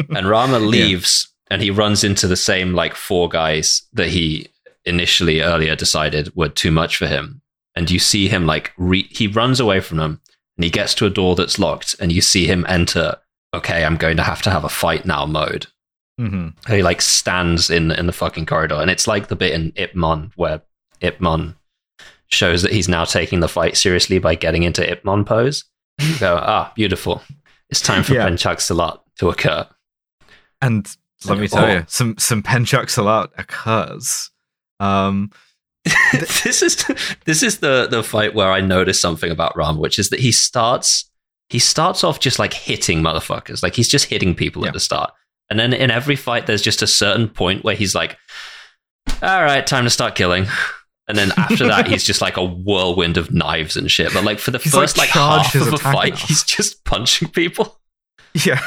And Rama leaves and he runs into the same like four guys that he initially earlier decided were too much for him. And you see him like re- he runs away from them and he gets to a door that's locked and you see him enter okay, I'm going to have to have a fight now mode. Mhm. And he like stands in in the fucking corridor and it's like the bit in Ip Man where Ip Man shows that he's now taking the fight seriously by getting into Ip Man pose. You go, ah, beautiful. It's time for Yeah. Pencak Silat to occur. And let me tell oh. you, some some Pencak Silat occurs. Um, this is this is the the fight where I noticed something about Ram, which is that he starts he starts off just like hitting motherfuckers, like he's just hitting people Yeah. at the start, and then in every fight, there's just a certain point where he's like, "All right, time to start killing." And then after that, he's just like a whirlwind of knives and shit. But like for the He's, first like, charged half of a fight, he's just punching people. yeah,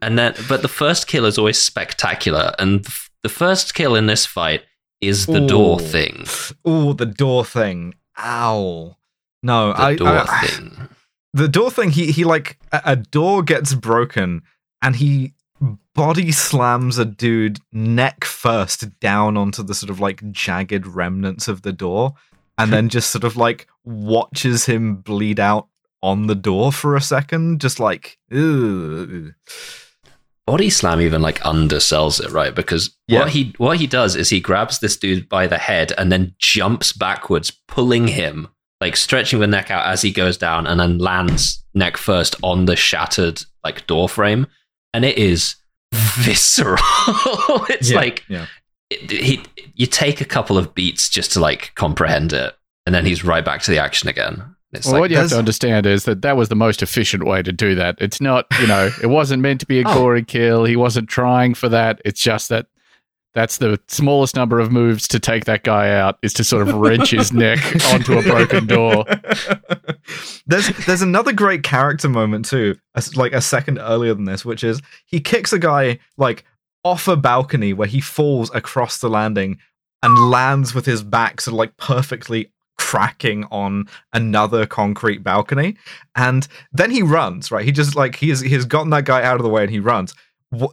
And then, but the first kill is always spectacular. And the first kill in this fight is the door thing. oh, the door thing. Ow. No, The I, door I- thing. the door thing. He he like a, a door gets broken, and he body slams a dude neck first down onto the sort of like jagged remnants of the door, and then just sort of like watches him bleed out on the door for a second, just like Ugh. Body Slam even like undersells it, right? Because Yeah. what he what he does is he grabs this dude by the head and then jumps backwards, pulling him, like stretching the neck out as he goes down, and then lands neck first on the shattered like door frame, and it is visceral. it's Yeah, like yeah. it, he you take a couple of beats just to like comprehend it, and then he's right back to the action again. It's Well, like what you have to understand is that that was the most efficient way to do that. It's not, you know, it wasn't meant to be a Oh. gory kill. He wasn't trying for that. It's just that that's the smallest number of moves to take that guy out is to sort of wrench his neck onto a broken door. there's there's another great character moment too, like a second earlier than this, which is he kicks a guy like off a balcony where he falls across the landing and lands with his back sort of like perfectly cracking on another concrete balcony. And then he runs right? He just like he has he gotten that guy out of the way and he runs.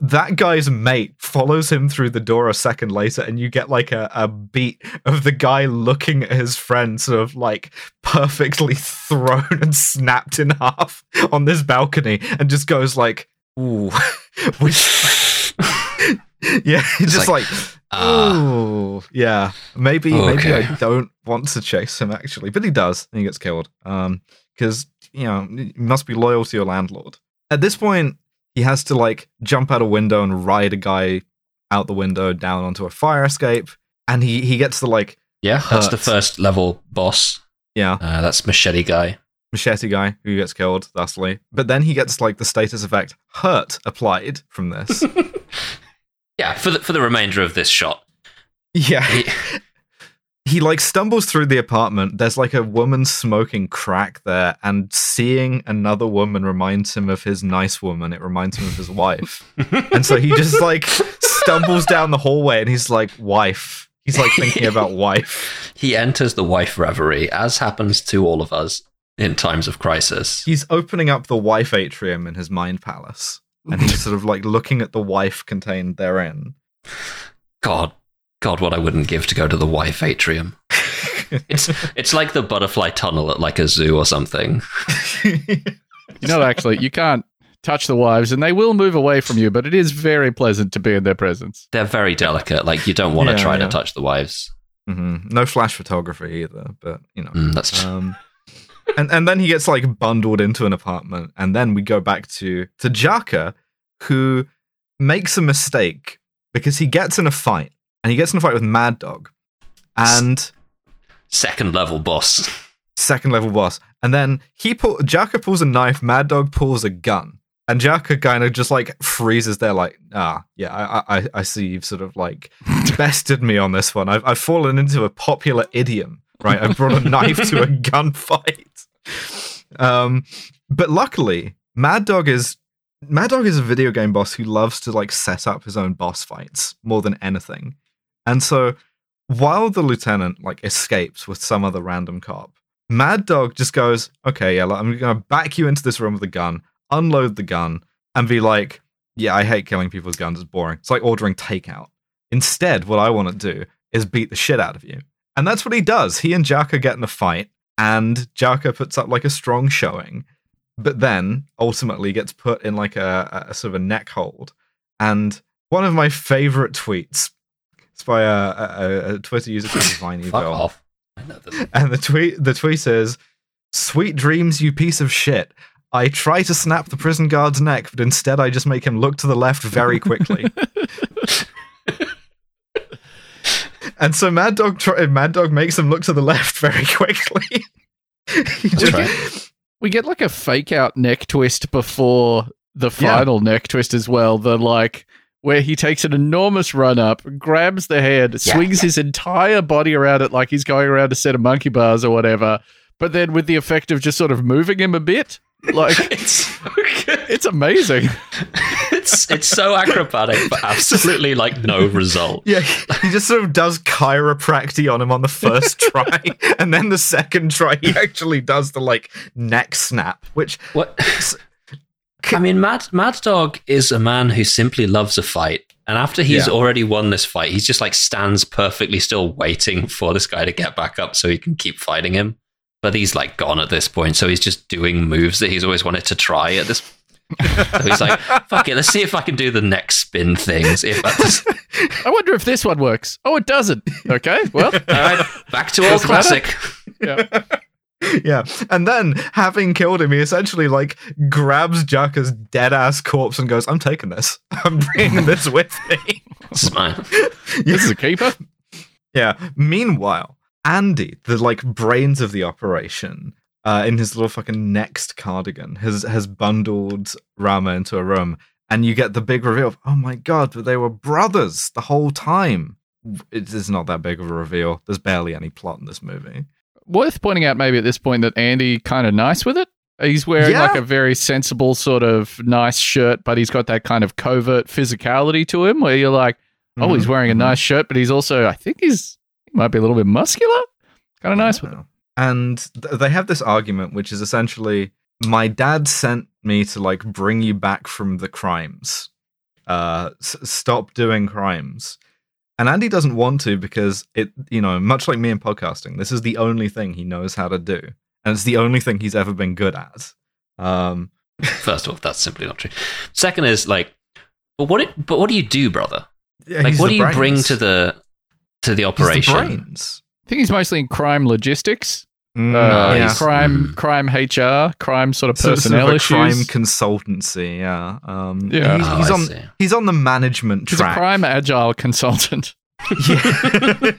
That guy's mate follows him through the door a second later and you get like a, a beat of the guy looking at his friend sort of like perfectly thrown and snapped in half on this balcony and just goes like ooh yeah just like, like, ah. ooh yeah maybe maybe i don't want to chase him actually but he does and he gets killed um because you know you must be loyal to your landlord at this point he has to like jump out a window and ride a guy out the window down onto a fire escape and he he gets the like yeah, that's the first level boss. yeah Uh, that's machete guy. machete guy who gets killed thusly but then he gets like the status effect hurt applied from this Yeah, for the for the remainder of this shot. yeah. He- he like stumbles through the apartment. There's like a woman smoking crack there and seeing another woman reminds him of his nice woman. It reminds him of his wife. And so he just like stumbles down the hallway and he's like wife. He's like thinking about wife. He enters the wife reverie, as happens to all of us in times of crisis. he's opening up the wife atrium in his mind palace and he's sort of like looking at the wife contained therein God, God, what I wouldn't give to go to the wife atrium. It's it's like the butterfly tunnel at like a zoo or something. You know, actually, you can't touch the wives and they will move away from you, but it is very pleasant to be in their presence. They're very delicate. Like you don't want to Yeah, try yeah. to touch the wives. hmm No flash photography either, but you know. Mm, that's true. Um, and and then he gets like bundled into an apartment, and then we go back to to Jaka, who makes a mistake because he gets in a fight, and he gets in a fight with Mad Dog, and second level boss. second level boss, and then he pull Jaka pulls a knife, Mad Dog pulls a gun. And Jaka kind of just like freezes there, like, ah, yeah, I, I, I see you've sort of like bested me on this one. I've, I've fallen into a popular idiom, right? I've brought a knife to a gunfight. Um, but luckily, Mad Dog is Mad Dog is a video game boss who loves to like set up his own boss fights more than anything. And so while the lieutenant like escapes with some other random cop, Mad Dog just goes, "Okay, yeah, I'm going to back you into this room with a gun, unload the gun, and be like, yeah, I hate killing people with guns. It's boring. It's like ordering takeout. Instead, what I want to do is beat the shit out of you. And that's what he does. He and Jaka get in a fight, and Jaka puts up like a strong showing, but then ultimately gets put in like a, a sort of a neck hold. And one of my favorite tweets it's by a, a, a Twitter user called Viney Bill. off. I know them. And the tweet the tweet is Sweet dreams, you piece of shit. I try to snap the prison guard's neck, but instead I just make him look to the left very quickly. and so Mad Dog, try- Mad Dog makes him look to the left very quickly. He That's just- right. We get like a fake out neck twist before the Yeah. final neck twist as well. The like where he takes an enormous run up, grabs the head, Yeah. swings his entire body around it like he's going around a set of monkey bars or whatever. But then with the effect of just sort of moving him a bit, like It's it's amazing. It's it's so acrobatic, but absolutely like no result. Yeah, he just sort of does chiropractic on him on the first try, and then the second try he actually does the like neck snap, which What? I mean, Mad Mad Dog is a man who simply loves a fight, and after he's Yeah. already won this fight, he's just like stands perfectly still, waiting for this guy to get back up so he can keep fighting him. But he's like gone at this point, so he's just doing moves that he's always wanted to try at this. so he's like, "Fuck it, let's see if I can do the next spin things." If that's, I wonder if this one works. Oh, it doesn't. Okay, well, all right, back to old classic. yeah. yeah, and then having killed him, he essentially like grabs Jaka's dead ass corpse and goes, "I'm taking this. I'm bringing this with me." Smile. this is a keeper. Yeah. Meanwhile, Andy, the like brains of the operation, uh, in his little fucking next cardigan, has has bundled Rama into a room, and you get the big reveal of, oh my god, but they were brothers the whole time. It is not that big of a reveal. There's barely any plot in this movie. Worth pointing out maybe at this point that Andy kind of nice with it. He's wearing Yeah. like a very sensible sort of nice shirt, but he's got that kind of covert physicality to him where you're like, oh, he's Mhm, wearing a mhm. nice shirt, but he's also, I think he's he might be a little bit muscular. Kind of nice with it. And th- they have this argument, which is essentially, my dad sent me to like bring you back from the crimes. Uh, s- stop doing crimes. And Andy doesn't want to because it, you know, much like me in podcasting, this is the only thing he knows how to do, and it's the only thing he's ever been good at. Um, First of all, that's simply not true. Second is like, but what? It, but what do you do, brother? yeah, Like, what do you bring to the to the He's the brains. I think he's mostly in crime logistics, Mm, uh, yeah. crime, Mm. crime HR, crime sort of Sort of- sort of a issues. crime consultancy. Yeah, um, Yeah. He's, Oh, he's I on see. he's on the management He's track. a crime agile consultant. Yeah.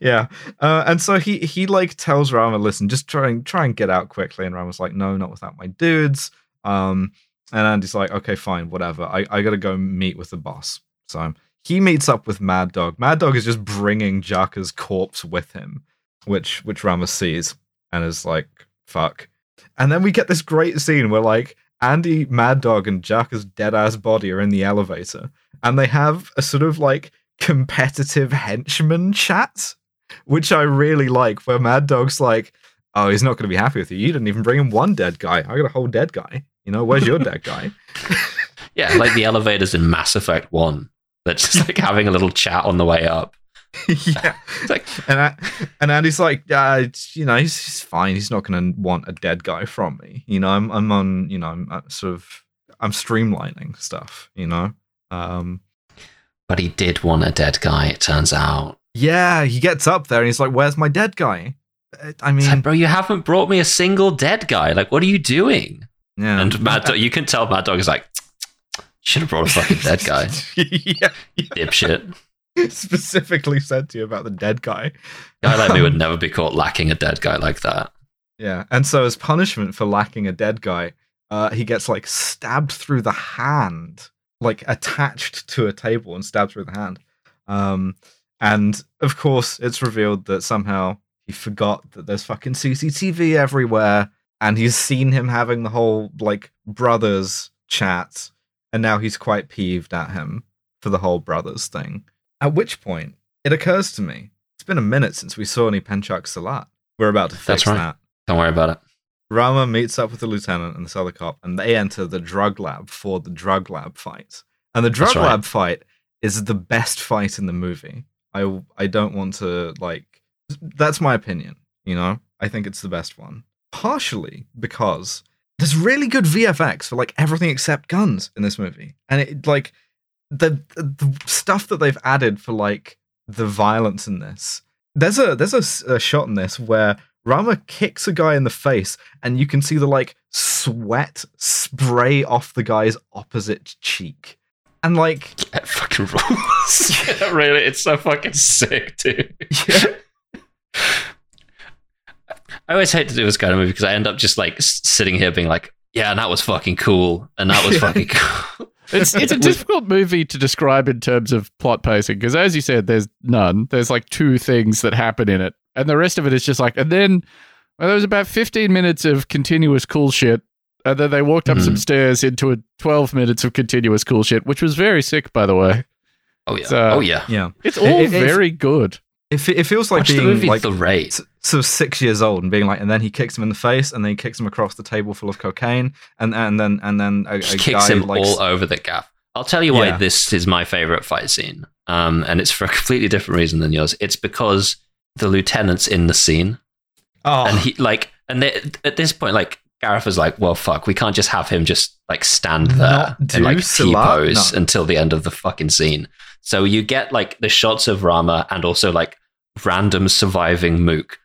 yeah. Uh, and so he he like tells Rama, listen, just try and try and get out quickly. And Rama's like, no, not without my dudes. Um, and Andy's like, okay, fine, whatever. I, I gotta go meet with the boss. So he meets up with Mad Dog. Mad Dog is just bringing Jaka's corpse with him, which which Rama sees and is like, fuck. And then we get this great scene where like Andy, Mad Dog, and Jaka's dead ass body are in the elevator and they have a sort of like competitive henchman chat, which I really like. Where Mad Dog's like, "Oh, he's not going to be happy with you. You didn't even bring him one dead guy. I got a whole dead guy. You know, where's your dead guy?" Yeah, like the elevators in Mass Effect One. That's just like having a little chat on the way up. yeah, like, and I, and Andy's like, "Yeah, it's, you know, he's, he's fine. He's not going to want a dead guy from me. You know, I'm I'm on, you know, I'm uh, sort of I'm streamlining stuff. You know." Um, but he did want a dead guy. It turns out. yeah, he gets up there and he's like, "Where's my dead guy?" Uh, I mean, like, bro, you haven't brought me a single dead guy. Like, what are you doing? yeah, And Mad Dog, you can tell Mad Dog is like, should have brought a fucking dead guy, yeah, yeah. dipshit. specifically said to you about the dead guy. Guy like me would Um, never be caught lacking a dead guy like that. Yeah, and so as punishment for lacking a dead guy, uh, he gets like stabbed through the hand, like attached to a table and stabbed through the hand. Um, and of course, it's revealed that somehow he forgot that there's fucking CCTV everywhere, and he's seen him having the whole like brothers chat, and now he's quite peeved at him for the whole brothers thing. At which point, it occurs to me, it's been a minute since we saw any Pencak Silat. We're about to fix That's right. that. Don't worry about it. Rama meets up with the lieutenant and this other cop, and they enter the drug lab for the drug lab fight. And the drug right. lab fight is the best fight in the movie. I I don't want to like. That's my opinion. You know, I think it's the best one. Partially because there's really good VFX for like everything except guns in this movie, and it like the the stuff that they've added for like the violence in this. There's a there's a a, shot in this where Rama kicks a guy in the face, and you can see the like sweat spray off the guy's opposite cheek. And like, That fucking rules. Yeah, really, it's so fucking sick, dude. yeah, I always hate to do this kind of movie because I end up just like sitting here being like, yeah, and that was fucking cool, and that was fucking cool. It's it's a difficult movie to describe in terms of plot pacing because, as you said, there's none. There's like two things that happen in it, and the rest of it is just like. And then well, there was about 15 minutes of continuous cool shit, and then they walked up Mhm. some stairs into a 12 minutes of continuous cool shit, which was very sick, by the way. Oh yeah, So- oh yeah. yeah. It's all it- it's- very good. It, it feels like Watch being like The Raid. s- sort of six years old and being like, and then he kicks him in the face, and then he kicks him across the table full of cocaine, and and then and then a, a kicks him like all over the gaff. I'll tell you why Yeah. this is my favorite fight scene, um, and it's for a completely different reason than yours. It's because the lieutenant's in the scene, oh and he like, and they, at this point, like Gareth is like, "Well, fuck, we can't just have him just like stand there and do like T pose No. until the end of the fucking scene." So you get like the shots of Rama and also like random surviving Mook.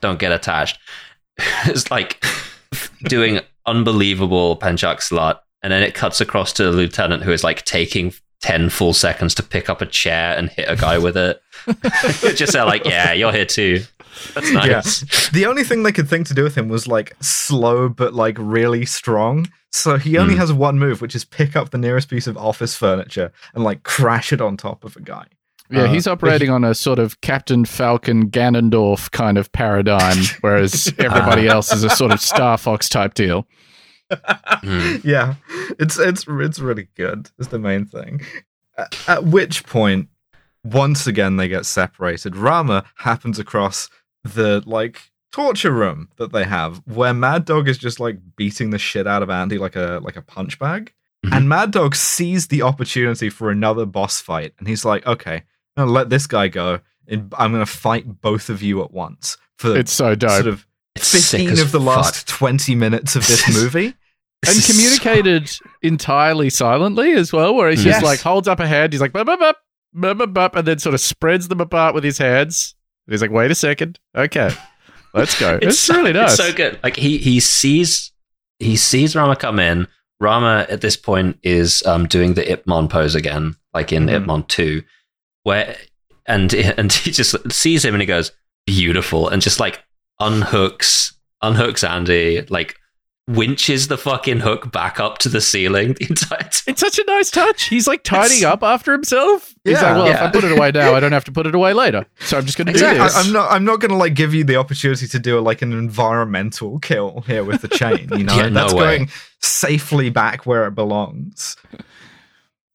Don't get attached. it's like doing unbelievable Pencak Silat, and then it cuts across to the lieutenant who is like taking ten full seconds to pick up a chair and hit a guy with it. Just say like, yeah, you're here too. That's nice. the only thing they could think to do with him was like slow but like really strong. So he only Hmm. has one move, which is pick up the nearest piece of office furniture and like crash it on top of a guy. Yeah, Uh, he's but operating on a sort of Captain Falcon Ganondorf kind of paradigm, whereas everybody else is a sort of Star Fox type deal. Hmm. yeah, it's it's it's really good. Is the main thing. At, at which point, once again, they get separated. Rama happens across the like torture room that they have, where Mad Dog is just like beating the shit out of Andy like a like a punch bag. Mhm. And Mad Dog sees the opportunity for another boss fight, and he's like, "Okay, I'm gonna let this guy go, and I'm gonna fight both of you at once for It's so dope. sort of It's sick 15 of the fuck. last 20 minutes of this movie." and communicated entirely silently as well, where he's Yes. just like holds up a hand, he's like, bup, bup, bup, bup, bup, bup, and then sort of spreads them apart with his hands. And he's like, wait a second. Okay, let's go. It's, so- really nice. It's so good. Like he he sees he sees Rama come in. Rama at this point is um, doing the Ip Man pose again, like in Mhm. Ip Man two, where and and he just sees him and he goes beautiful and just like unhooks unhooks Andy like winches the fucking hook back up to the ceiling the entire time. It's such a nice touch. He's like tidying It's- up after himself. He's Yeah. like, well, if I put it away now, I don't have to put it away later. So I'm just going to Exactly. do this. I'm not. I'm not going to like give you the opportunity to do a, like an environmental kill here with the chain. You know, Yeah, that's way. going safely back where it belongs.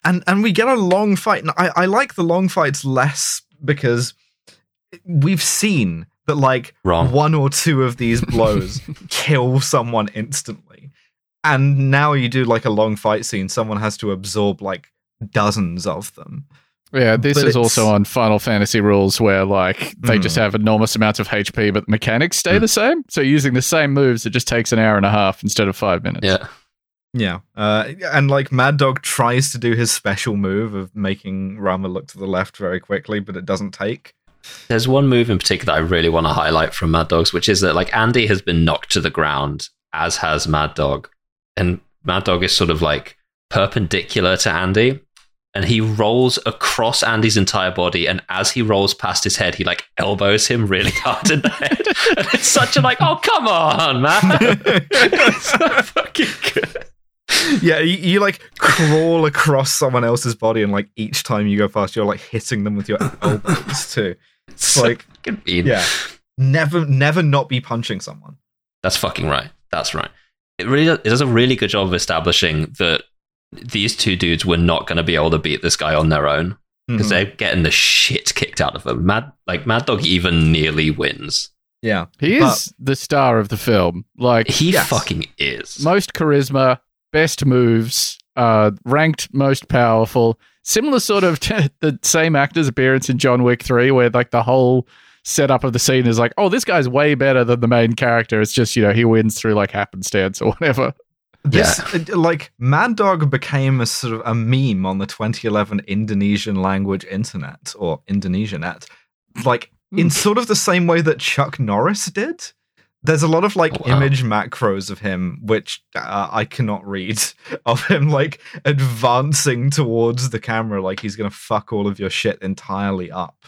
And and we get a long fight. And I, I like the long fights less because we've seen that like Wrong. one or two of these blows kill someone instantly. And now you do like a long fight scene, someone has to absorb like dozens of them. Yeah, this But is also on Final Fantasy rules where like they Mm. just have enormous amounts of HP, but the mechanics stay Mm. the same. So using the same moves, it just takes an hour and a half instead of five minutes. Yeah. Yeah, uh, and like Mad Dog tries to do his special move of making Rama look to the left very quickly, but it doesn't take. There's one move in particular that I really want to highlight from Mad Dogs, which is that like Andy has been knocked to the ground, as has Mad Dog, and Mad Dog is sort of like perpendicular to Andy, and he rolls across Andy's entire body, and as he rolls past his head, he like elbows him really hard in the head. And it's such a like, oh come on, man, it's so fucking good. yeah, you, you like crawl across someone else's body, and like each time you go past, you're like hitting them with your elbows too. It's so like- fucking mean. Yeah, never, never not be punching someone. That's fucking right. That's right. It really does, it does a really good job of establishing that these two dudes were not going to be able to beat this guy on their own because Mhm. they're getting the shit kicked out of them. Mad like Mad Dog even nearly wins. yeah, He is the star of the film. Like He Yes. fucking is. most charisma, best moves, uh, ranked most powerful. Similar sort of to the same actor's appearance in John Wick 3, where like the whole setup of the scene is like, oh, this guy's way better than the main character. It's just, you know, he wins through like happenstance or whatever. this uh, like Mad Dog became a sort of a meme on the 2011 Indonesian language internet or Indonesianet, like in Hmm. sort of the same way that Chuck Norris did. There's a lot of like Oh, wow. image macros of him which uh, I cannot read of him like advancing towards the camera like he's gonna fuck all of your shit entirely up.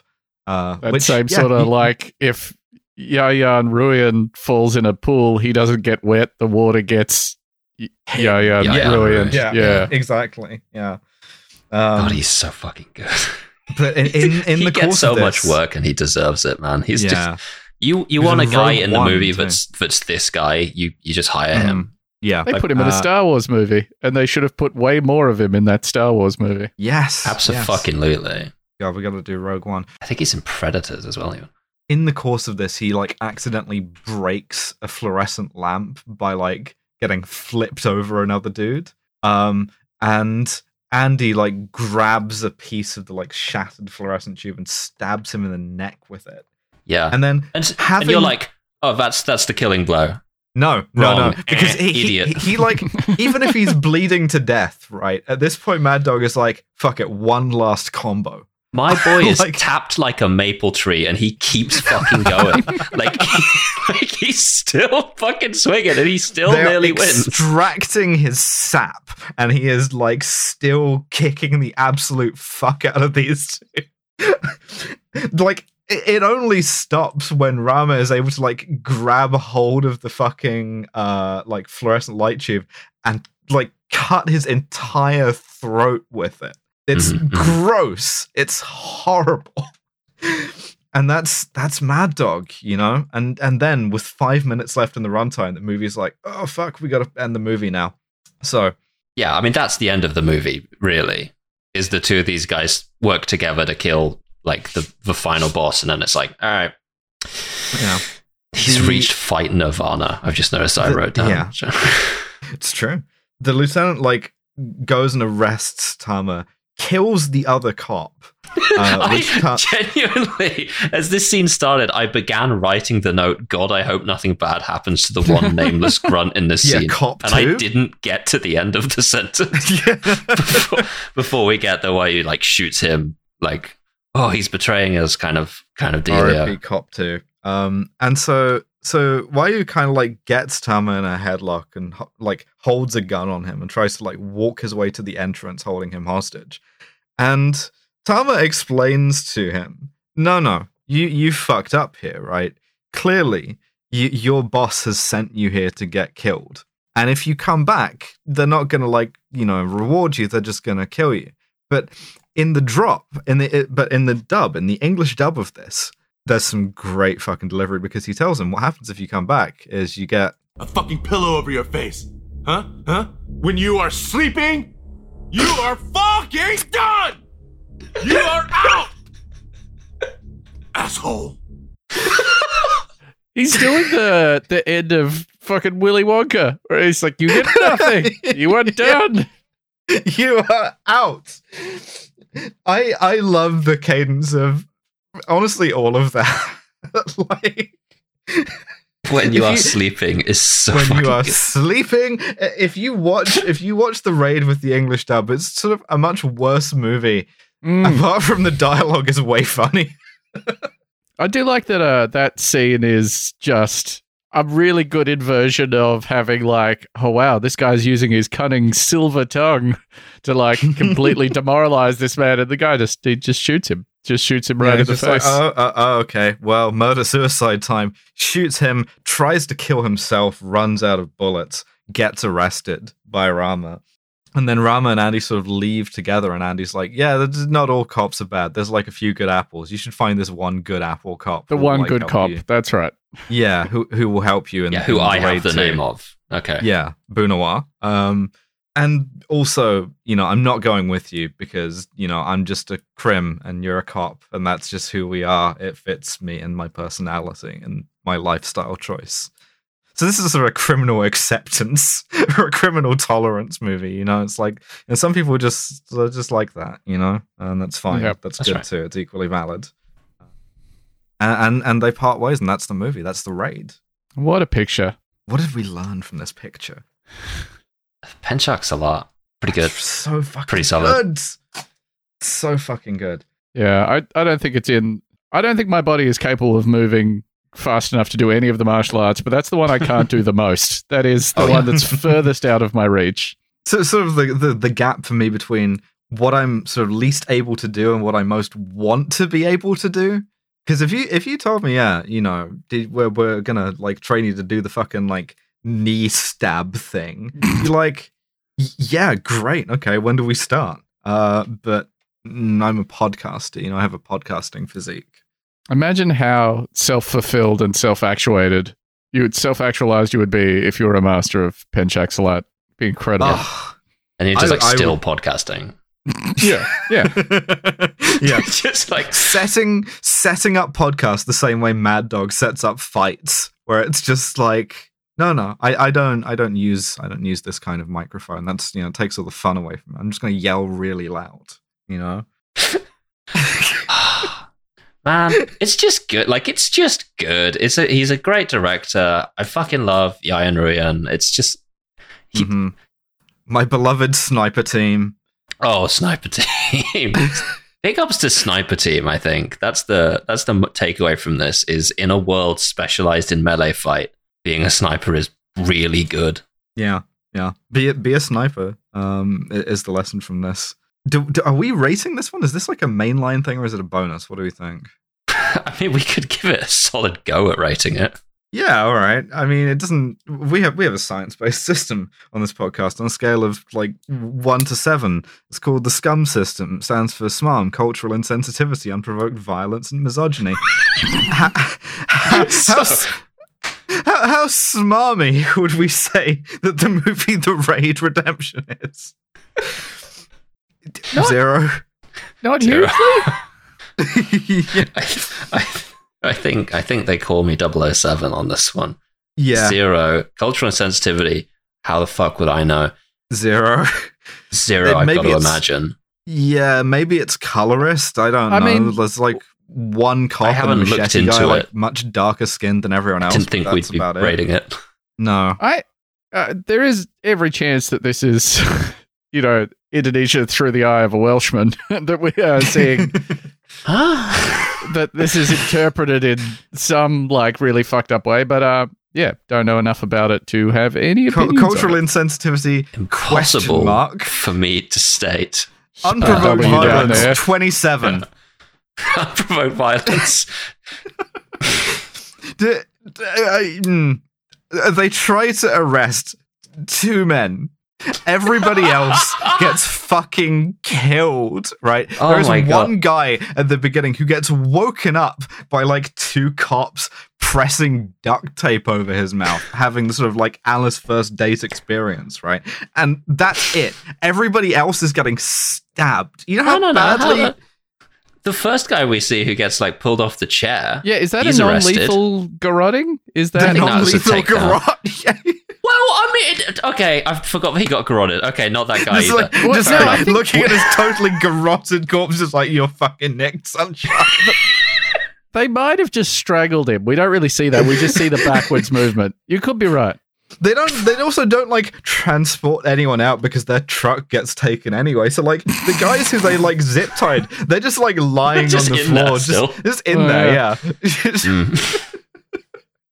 Uh, That which, same yeah, sort of he- like if Yayan Ruhian falls in a pool, he doesn't get wet, the water gets Y- Yayan Yeah, Ruhian. yeah, yeah. exactly, yeah. Um, God, he's so fucking good. but in in, in he the gets course so of much work and he deserves it, man. He's yeah, just you. You He's want a guy in the movie too. that's that's this guy. You you just hire him. yeah, They Like, put him in a uh, Star Wars movie, and they should have put way more of him in that Star Wars movie. yes, yes. Absolutely. God, we got to do Rogue One. I think he's in Predators as well. Even. in the course of this, he like accidentally breaks a fluorescent lamp by like getting flipped over another dude. Um, and Andy like grabs a piece of the like shattered fluorescent tube and stabs him in the neck with it. Yeah, And then and, having- and you're like, oh, that's that's the killing blow. no, no, Wrong. no, because he, he, idiot. he, he, like even if he's bleeding to death, right? At this point, Mad Dog is like, fuck it, one last combo. My boy is Like- tapped like a maple tree, and he keeps fucking going. like, like he's still fucking swinging, and he still nearly wins. extracting his sap, and he is like still kicking the absolute fuck out of these two. like it, only stops when Rama is able to like grab hold of the fucking uh like fluorescent light tube and like cut his entire throat with it. It's Mhm, mhm. gross. It's horrible. And that's that's Mad Dog, you know. And and then with five minutes left in the runtime, the movie's like, oh fuck, we got to end the movie now. So Yeah, I mean that's the end of the movie. Really, is the two of these guys work together to kill like the the final boss, and then it's like, all right, Yeah. he's The- reached fight nirvana. I've just noticed I The- wrote down. yeah. So- it's true. The lieutenant like goes and arrests Tama, kills the other cop. Uh, I ta- genuinely, as this scene started, I began writing the note. God, I hope nothing bad happens to the one nameless grunt in this yeah, scene. cop And two. I didn't get to the end of the sentence Yeah. before, before we get there, where he like shoots him, like, oh, he's betraying us, kind of, kind of dealio. RIP Cop 2. Um, and so so Wahyu kind of like gets Tama in a headlock and ho- like holds a gun on him and tries to like walk his way to the entrance holding him hostage. And Tama explains to him, "No, no, you you fucked up here, right? Clearly, you, your boss has sent you here to get killed. And if you come back, they're not going to like, you know, reward you, they're just going to kill you." But in the drop, in the it, but in the dub, in the English dub of this, there's some great fucking delivery because he tells him what happens if you come back is you get A fucking pillow over your face. Huh? Huh? When you are sleeping, you are fucking done! You are out! Asshole. He's doing the the end of fucking Willy Wonka, where he's like, "You get nothing. You are done." you are out. I I love the cadence of honestly all of that. like when you If are you- sleeping is so when fucking you are good. sleeping, if you watch if you watch the raid with the English dub, it's sort of a much worse movie. Mm. Apart from the dialogue is way funny. I do like that. Uh, that scene is just a really good inversion of having like, oh wow, this guy's using his cunning silver tongue to like completely demoralize this man, and the guy just he just shoots him, just shoots him right Yeah, in the just like, face. oh, oh, oh, okay. Well, murder suicide time. Shoots him, tries to kill himself, runs out of bullets, gets arrested by Rama. And then Rama and Andy sort of leave together, and Andy's like, "Yeah, not all cops are bad. There's like a few good apples. You should find this one good apple cop. the one like, good cop. you." That's right. Yeah, who who will help you? In, yeah, who in I raid have the too. name of. Okay. Yeah, Bunawar. Um, and also, you know, I'm not going with you because you know I'm just a crim and you're a cop, and that's just who we are. It fits me and my personality and my lifestyle choice. So this is sort of a criminal acceptance or a criminal tolerance movie. You know, it's like, and some people just are just like that. You know, and that's fine. Yep, that's, that's good right. too. It's equally valid. And, and and they part ways, and that's the movie. That's the raid. What a picture. What did we learn from this picture? Penchak's a lot. Pretty good. So fucking Pretty solid. good. So fucking good. Yeah, I I don't think it's in. I don't think my body is capable of moving fast enough to do any of the martial arts, but that's the one I can't do the most. That is the Oh, yeah. one that's furthest out of my reach. So sort of the, the the gap for me between what I'm sort of least able to do and what I most want to be able to do. Because if you if you told me, yeah, you know, did, we're we're gonna like train you to do the fucking like knee stab thing, you're like, yeah, great, okay, when do we start? Uh, but mm, I'm a podcaster, you know, I have a podcasting physique. Imagine how self fulfilled and self actuated you would self actualized you would be if you were a master of Pencak Silat. Be incredible. Ugh. And you're just I- like I still would- podcasting. Yeah, yeah. yeah. just like setting setting up podcasts the same way Mad Dog sets up fights, where it's just like, no, no, I, I don't, I don't use, I don't use this kind of microphone. That's you know, takes all the fun away from it. I'm just going to yell really loud, you know. Man, it's just good. Like it's just good. It's a he's a great director. I fucking love Yayan Ruhian. It's just He- Mhm. My beloved sniper team. oh, Sniper Team. Big ups to Sniper Team. I think that's the that's the takeaway from this. Is in a world specialized in melee fight, being a sniper is really good. Yeah, yeah. Be a, be a sniper. Um, is the lesson from this. Do, do, are we rating this one? Is this like a mainline thing or is it a bonus? What do we think? I mean, we could give it a solid go at rating it. Yeah, all right. I mean, it doesn't. We have we have a science based system on this podcast on a scale of like one to seven. It's called the SCUM system. It stands for SMARM: cultural insensitivity, unprovoked violence, and misogyny. how, how, how, how, how smarmy would we say that the movie The Raid Redemption is? Zero. Not Zero. yeah. I, I, I think I think they call me 007 on this one. yeah, Zero cultural insensitivity. How the fuck would I know? zero. Zero. I've maybe got to imagine. Yeah, maybe it's colorist. I don't I know. mean- There's like one cop and a haven't looked machete guy, into like much darker skinned than everyone else. I else. didn't think we'd be about it. rating it. No, I uh, there is every chance that this is, you know, Indonesia through the eye of a Welshman that we are seeing Huh? that this is interpreted in some like really fucked up way. But uh, yeah, don't know enough about it to have any Cul- opinions. on cultural it. insensitivity, question Impossible mark, for me to state. unprovoked W down violence, there. twenty-seven. Unprovoked violence. D- d- uh, mm, they try to arrest two men. Everybody else gets fucking killed, right? Oh There's my God. one guy at the beginning who gets woken up by like two cops pressing duct tape over his mouth, having the sort of like Alice first date experience, right? And that's it. Everybody else is getting stabbed. You know how No, no, no. badly the- The first guy we see who gets like pulled off the chair. Yeah, is that a non-lethal garroting? Is that think that was a non-lethal. Yeah. Well, I mean, it, okay, I forgot he got garroted. Okay, not that guy Just either. like, just no, like looking at his totally garroted corpse, just like you're fucking Nick Sunshine. they might have just strangled him? We don't really see that. We just see the backwards movement. You could be right. They don't. They also don't like transport anyone out because their truck gets taken anyway. So like the guys who they like zip tied, they're just like lying Just on the in there floor, just just in Oh, there. yeah. Yeah. Mm.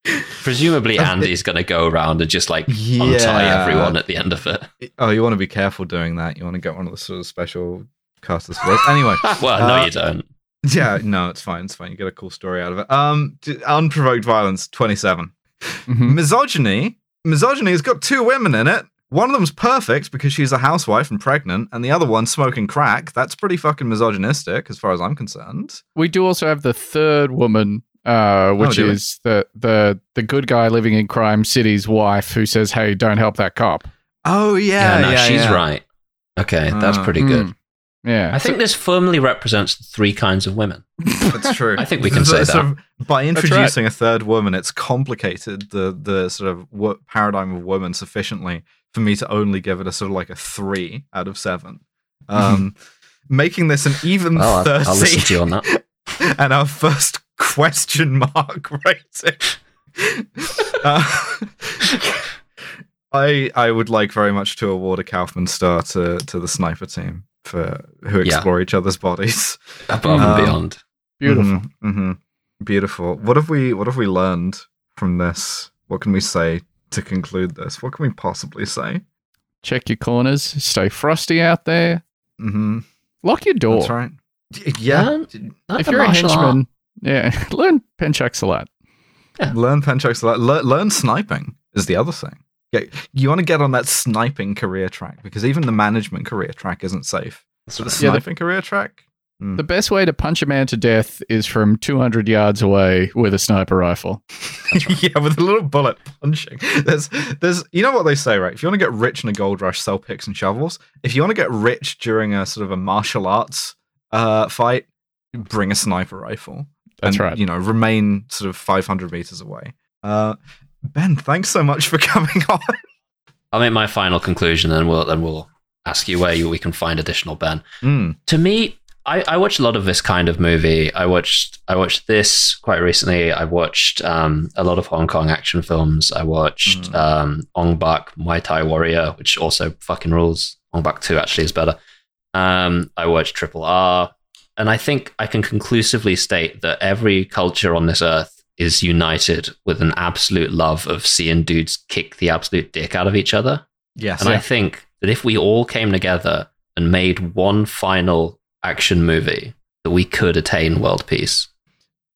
Presumably, Andy's going to go around and just like untie everyone at the end of it. oh, you want to be careful doing that. You want to get one of the sort of special casters for this. Anyway, well, no, Uh, you don't. yeah, no, it's fine. It's fine. You get a cool story out of it. Um, unprovoked violence, twenty-seven. Mhm. Misogyny. Misogyny has got two women in it. One of them's perfect because she's a housewife and pregnant, and the other one's smoking crack. That's pretty fucking misogynistic, as far as I'm concerned. We do also have the third woman, uh, which do we? is the the the good guy living in Crime City's wife, who says, "Hey, don't help that cop." Oh Yeah, no, she's right. Okay, that's Uh, pretty good. Mm. Yeah, I think this firmly represents the three kinds of women. That's true. I think we can say so that. by right. introducing a third woman, it's complicated the the sort of wo- paradigm of women sufficiently for me to only give it a sort of like a three out of seven. Um, making this an even Well, I'll, thirty. I'll listen to you on that. and our first question mark rating. Uh, I I would like very much to award a Kaufman star to to the sniper team for who Yeah. explore each other's bodies. Above Um, and beyond. beautiful. hmm Beautiful. What have we what have we learned from this? What can we say to conclude this? What can we possibly say? Check your corners. Stay frosty out there. Mm-hmm. Lock your door. That's right. Yeah. Learn- learn If you're a martial art. henchman, yeah, learn Pencak Silat. Learn Penchak's learn, learn sniping is the other thing. Get, you want to get on that sniping career track because even the management career track isn't safe. So the Yeah, the- sniping career track. Mm. The best way to punch a man to death is from 200 yards away with a sniper rifle. yeah, with a little bullet punching. There's, there's, you know what they say, right? If you want to get rich in a gold rush, sell picks and shovels. If you want to get rich during a sort of a martial arts uh, fight, bring a sniper rifle. That's and, right. You know, remain sort of 500 meters away. Uh, ben, thanks so much for coming on. I'll make my final conclusion, and we'll then we'll ask you where you, we can find additional Ben. Mm, to me, I, I watch a lot of this kind of movie. I watched I watched this quite recently. I watched um, a lot of Hong Kong action films. I watched Mm. um, Ong Bak Muay Thai Warrior, which also fucking rules. Ong Bak Two actually is better. Um, I watched Triple R, and I think I can conclusively state that every culture on this earth is united with an absolute love of seeing dudes kick the absolute dick out of each other. yes. And I think that if we all came together and made one final action movie, that we could attain world peace.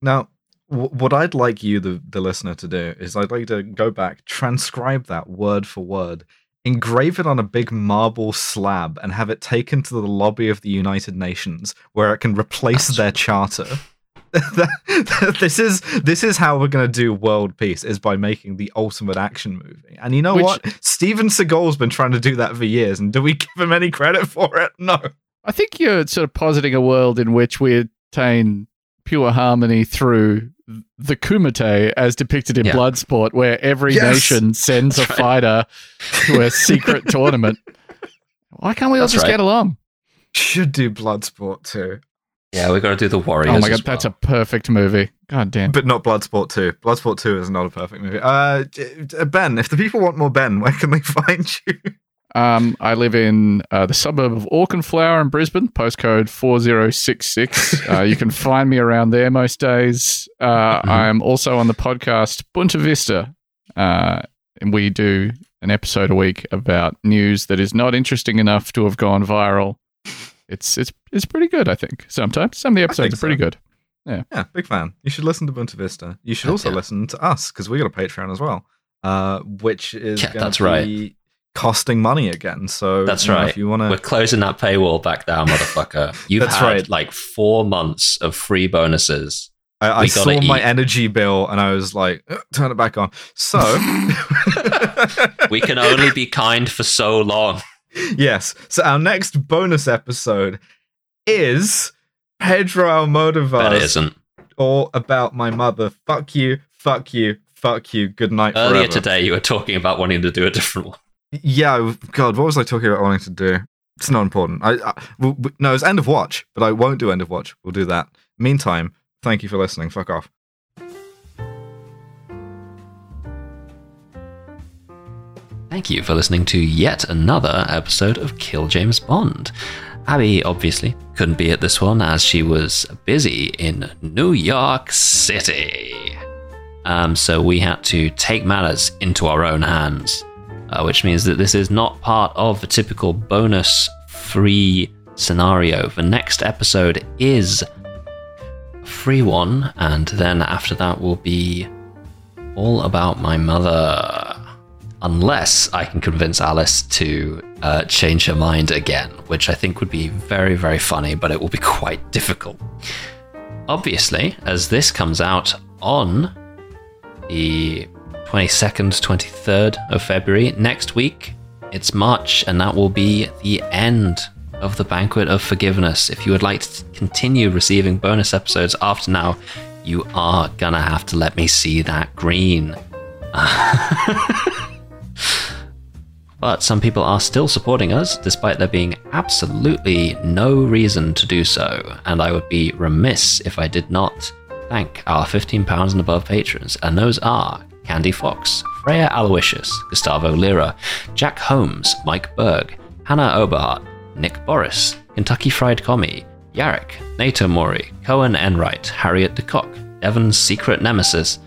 Now, w- what I'd like you, the, the listener, to do is I'd like to go back, transcribe that word for word, engrave it on a big marble slab, and have it taken to the lobby of the United Nations, where it can replace That's- their charter. this is this is how we're going to do world peace is by making the ultimate action movie. And you know Which- what? Steven Seagal's been trying to do that for years, and do we give him any credit for it? No. I think you're sort of positing a world in which we attain pure harmony through the Kumite as depicted in Yeah. Bloodsport, where every Yes! nation sends a That's right. fighter to a secret tournament. Why can't we all That's just right. get along? Should do Bloodsport too. Yeah, we got to do the Warriors. Oh my god, as that's a perfect movie. God damn. But not Bloodsport 2. Bloodsport 2 is not a perfect movie. Uh, j- j- Ben, if the people want more Ben, where can they find you? Um, I live in uh, the suburb of Auchenflower in Brisbane, postcode 4066. uh, you can find me around there most days. Uh, Mhm. I am also on the podcast Bunta Vista, uh, and we do an episode a week about news that is not interesting enough to have gone viral. It's it's it's pretty good, I think. Sometimes some of the episodes are pretty so. good. Yeah, yeah, big fan. You should listen to Bunta Vista. You should also yeah. listen to us because we got a Patreon as well, uh, which is Yeah, gonna that's right. costing money again. So That's you know, right. If you want to, We're closing that paywall back down, motherfucker. You've That's had right. like four months of free bonuses. I, I saw gotta my energy bill and I was like, turn it back on. So, We can only be kind for so long. Yes. So our next bonus episode is Pedro Almodovar. it Almodovar's isn't. all about my mother. Fuck you, fuck you, fuck you. Good night Earlier forever. today, you were talking about wanting to do a different one. Yeah, God, what was I talking about wanting to do? It's not important. I, I no, it's end of watch, but I won't do end of watch. We'll do that. Meantime, thank you for listening. Fuck off. Thank you for listening to yet another episode of Kill James Bond. Abby obviously couldn't be at this one as she was busy in New York City. Um, so we had to take matters into our own hands, uh, which means that this is not part of the typical bonus free scenario. The next episode is a free one, and then after that will be all about my mother unless I can convince Alice to uh, change her mind again, which I think would be very, very funny, but it will be quite difficult. Obviously, as this comes out on the 22nd, 23rd of February, next week, it's March, and that will be the end of the Banquet of Forgiveness. If you would like to continue receiving bonus episodes after now, you are gonna have to let me see that green. But some people are still supporting us, despite there being absolutely no reason to do so, and I would be remiss if I did not thank our £15 and above patrons, and those are Candy Fox, Freya Aloysius, Gustavo Lira, Jack Holmes, Mike Berg, Hannah Oberhart, Nick Boris, Kentucky Fried Commie, Yarek, Nato Mori, Cohen Enright, Harriet DeCock, Devon's secret nemesis.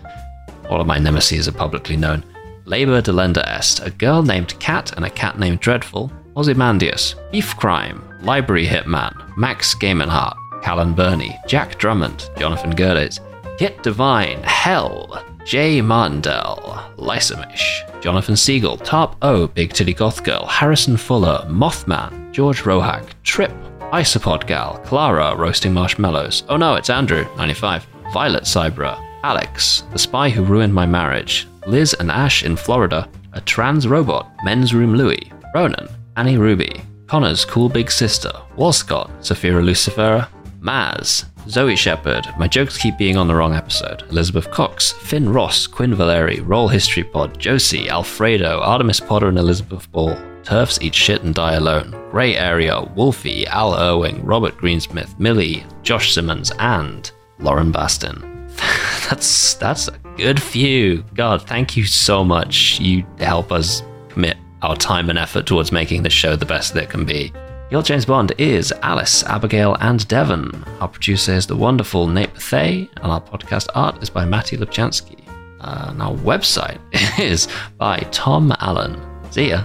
All of my nemesis are publicly known. Labor Delenda Est, a girl named Cat and a cat named Dreadful, Ozymandias, Beef Crime, Library Hitman, Max Gamenhart, Callan Burney, Jack Drummond, Jonathan Gerdes, Kit Divine, Hell, Jay Martindale, Lysamish, Jonathan Siegel, Top O, Big Titty Goth Girl, Harrison Fuller, Mothman, George Rohack, Trip, Isopod Gal, Clara, Roasting Marshmallows. Oh no, it's Andrew, 95. Violet Cybra, Alex, The Spy Who Ruined My Marriage, Liz and Ash in Florida, A Trans Robot, Men's Room Louie, Ronan, Annie Ruby, Connor's Cool Big Sister, Walscott, Sophia Lucifera, Maz, Zoe Shepard, my jokes keep being on the wrong episode, Elizabeth Cox, Finn Ross, Quinn Valeri, Roll History Pod, Josie, Alfredo, Artemis Potter and Elizabeth Ball, Turfs Eat Shit and Die Alone, Grey Area, Wolfie, Al Irwing, Robert Greensmith, Millie, Josh Simmons, and Lauren Bastin. that's that's a good few. God, thank you so much. You help us commit our time and effort towards making this show the best that it can be. Your James Bond is Alice, Abigail, and Devon. Our producer is the wonderful Nate Bethay, and our podcast art is by Matty Lubchansky. Uh, and our website is by Tom Allen. See ya.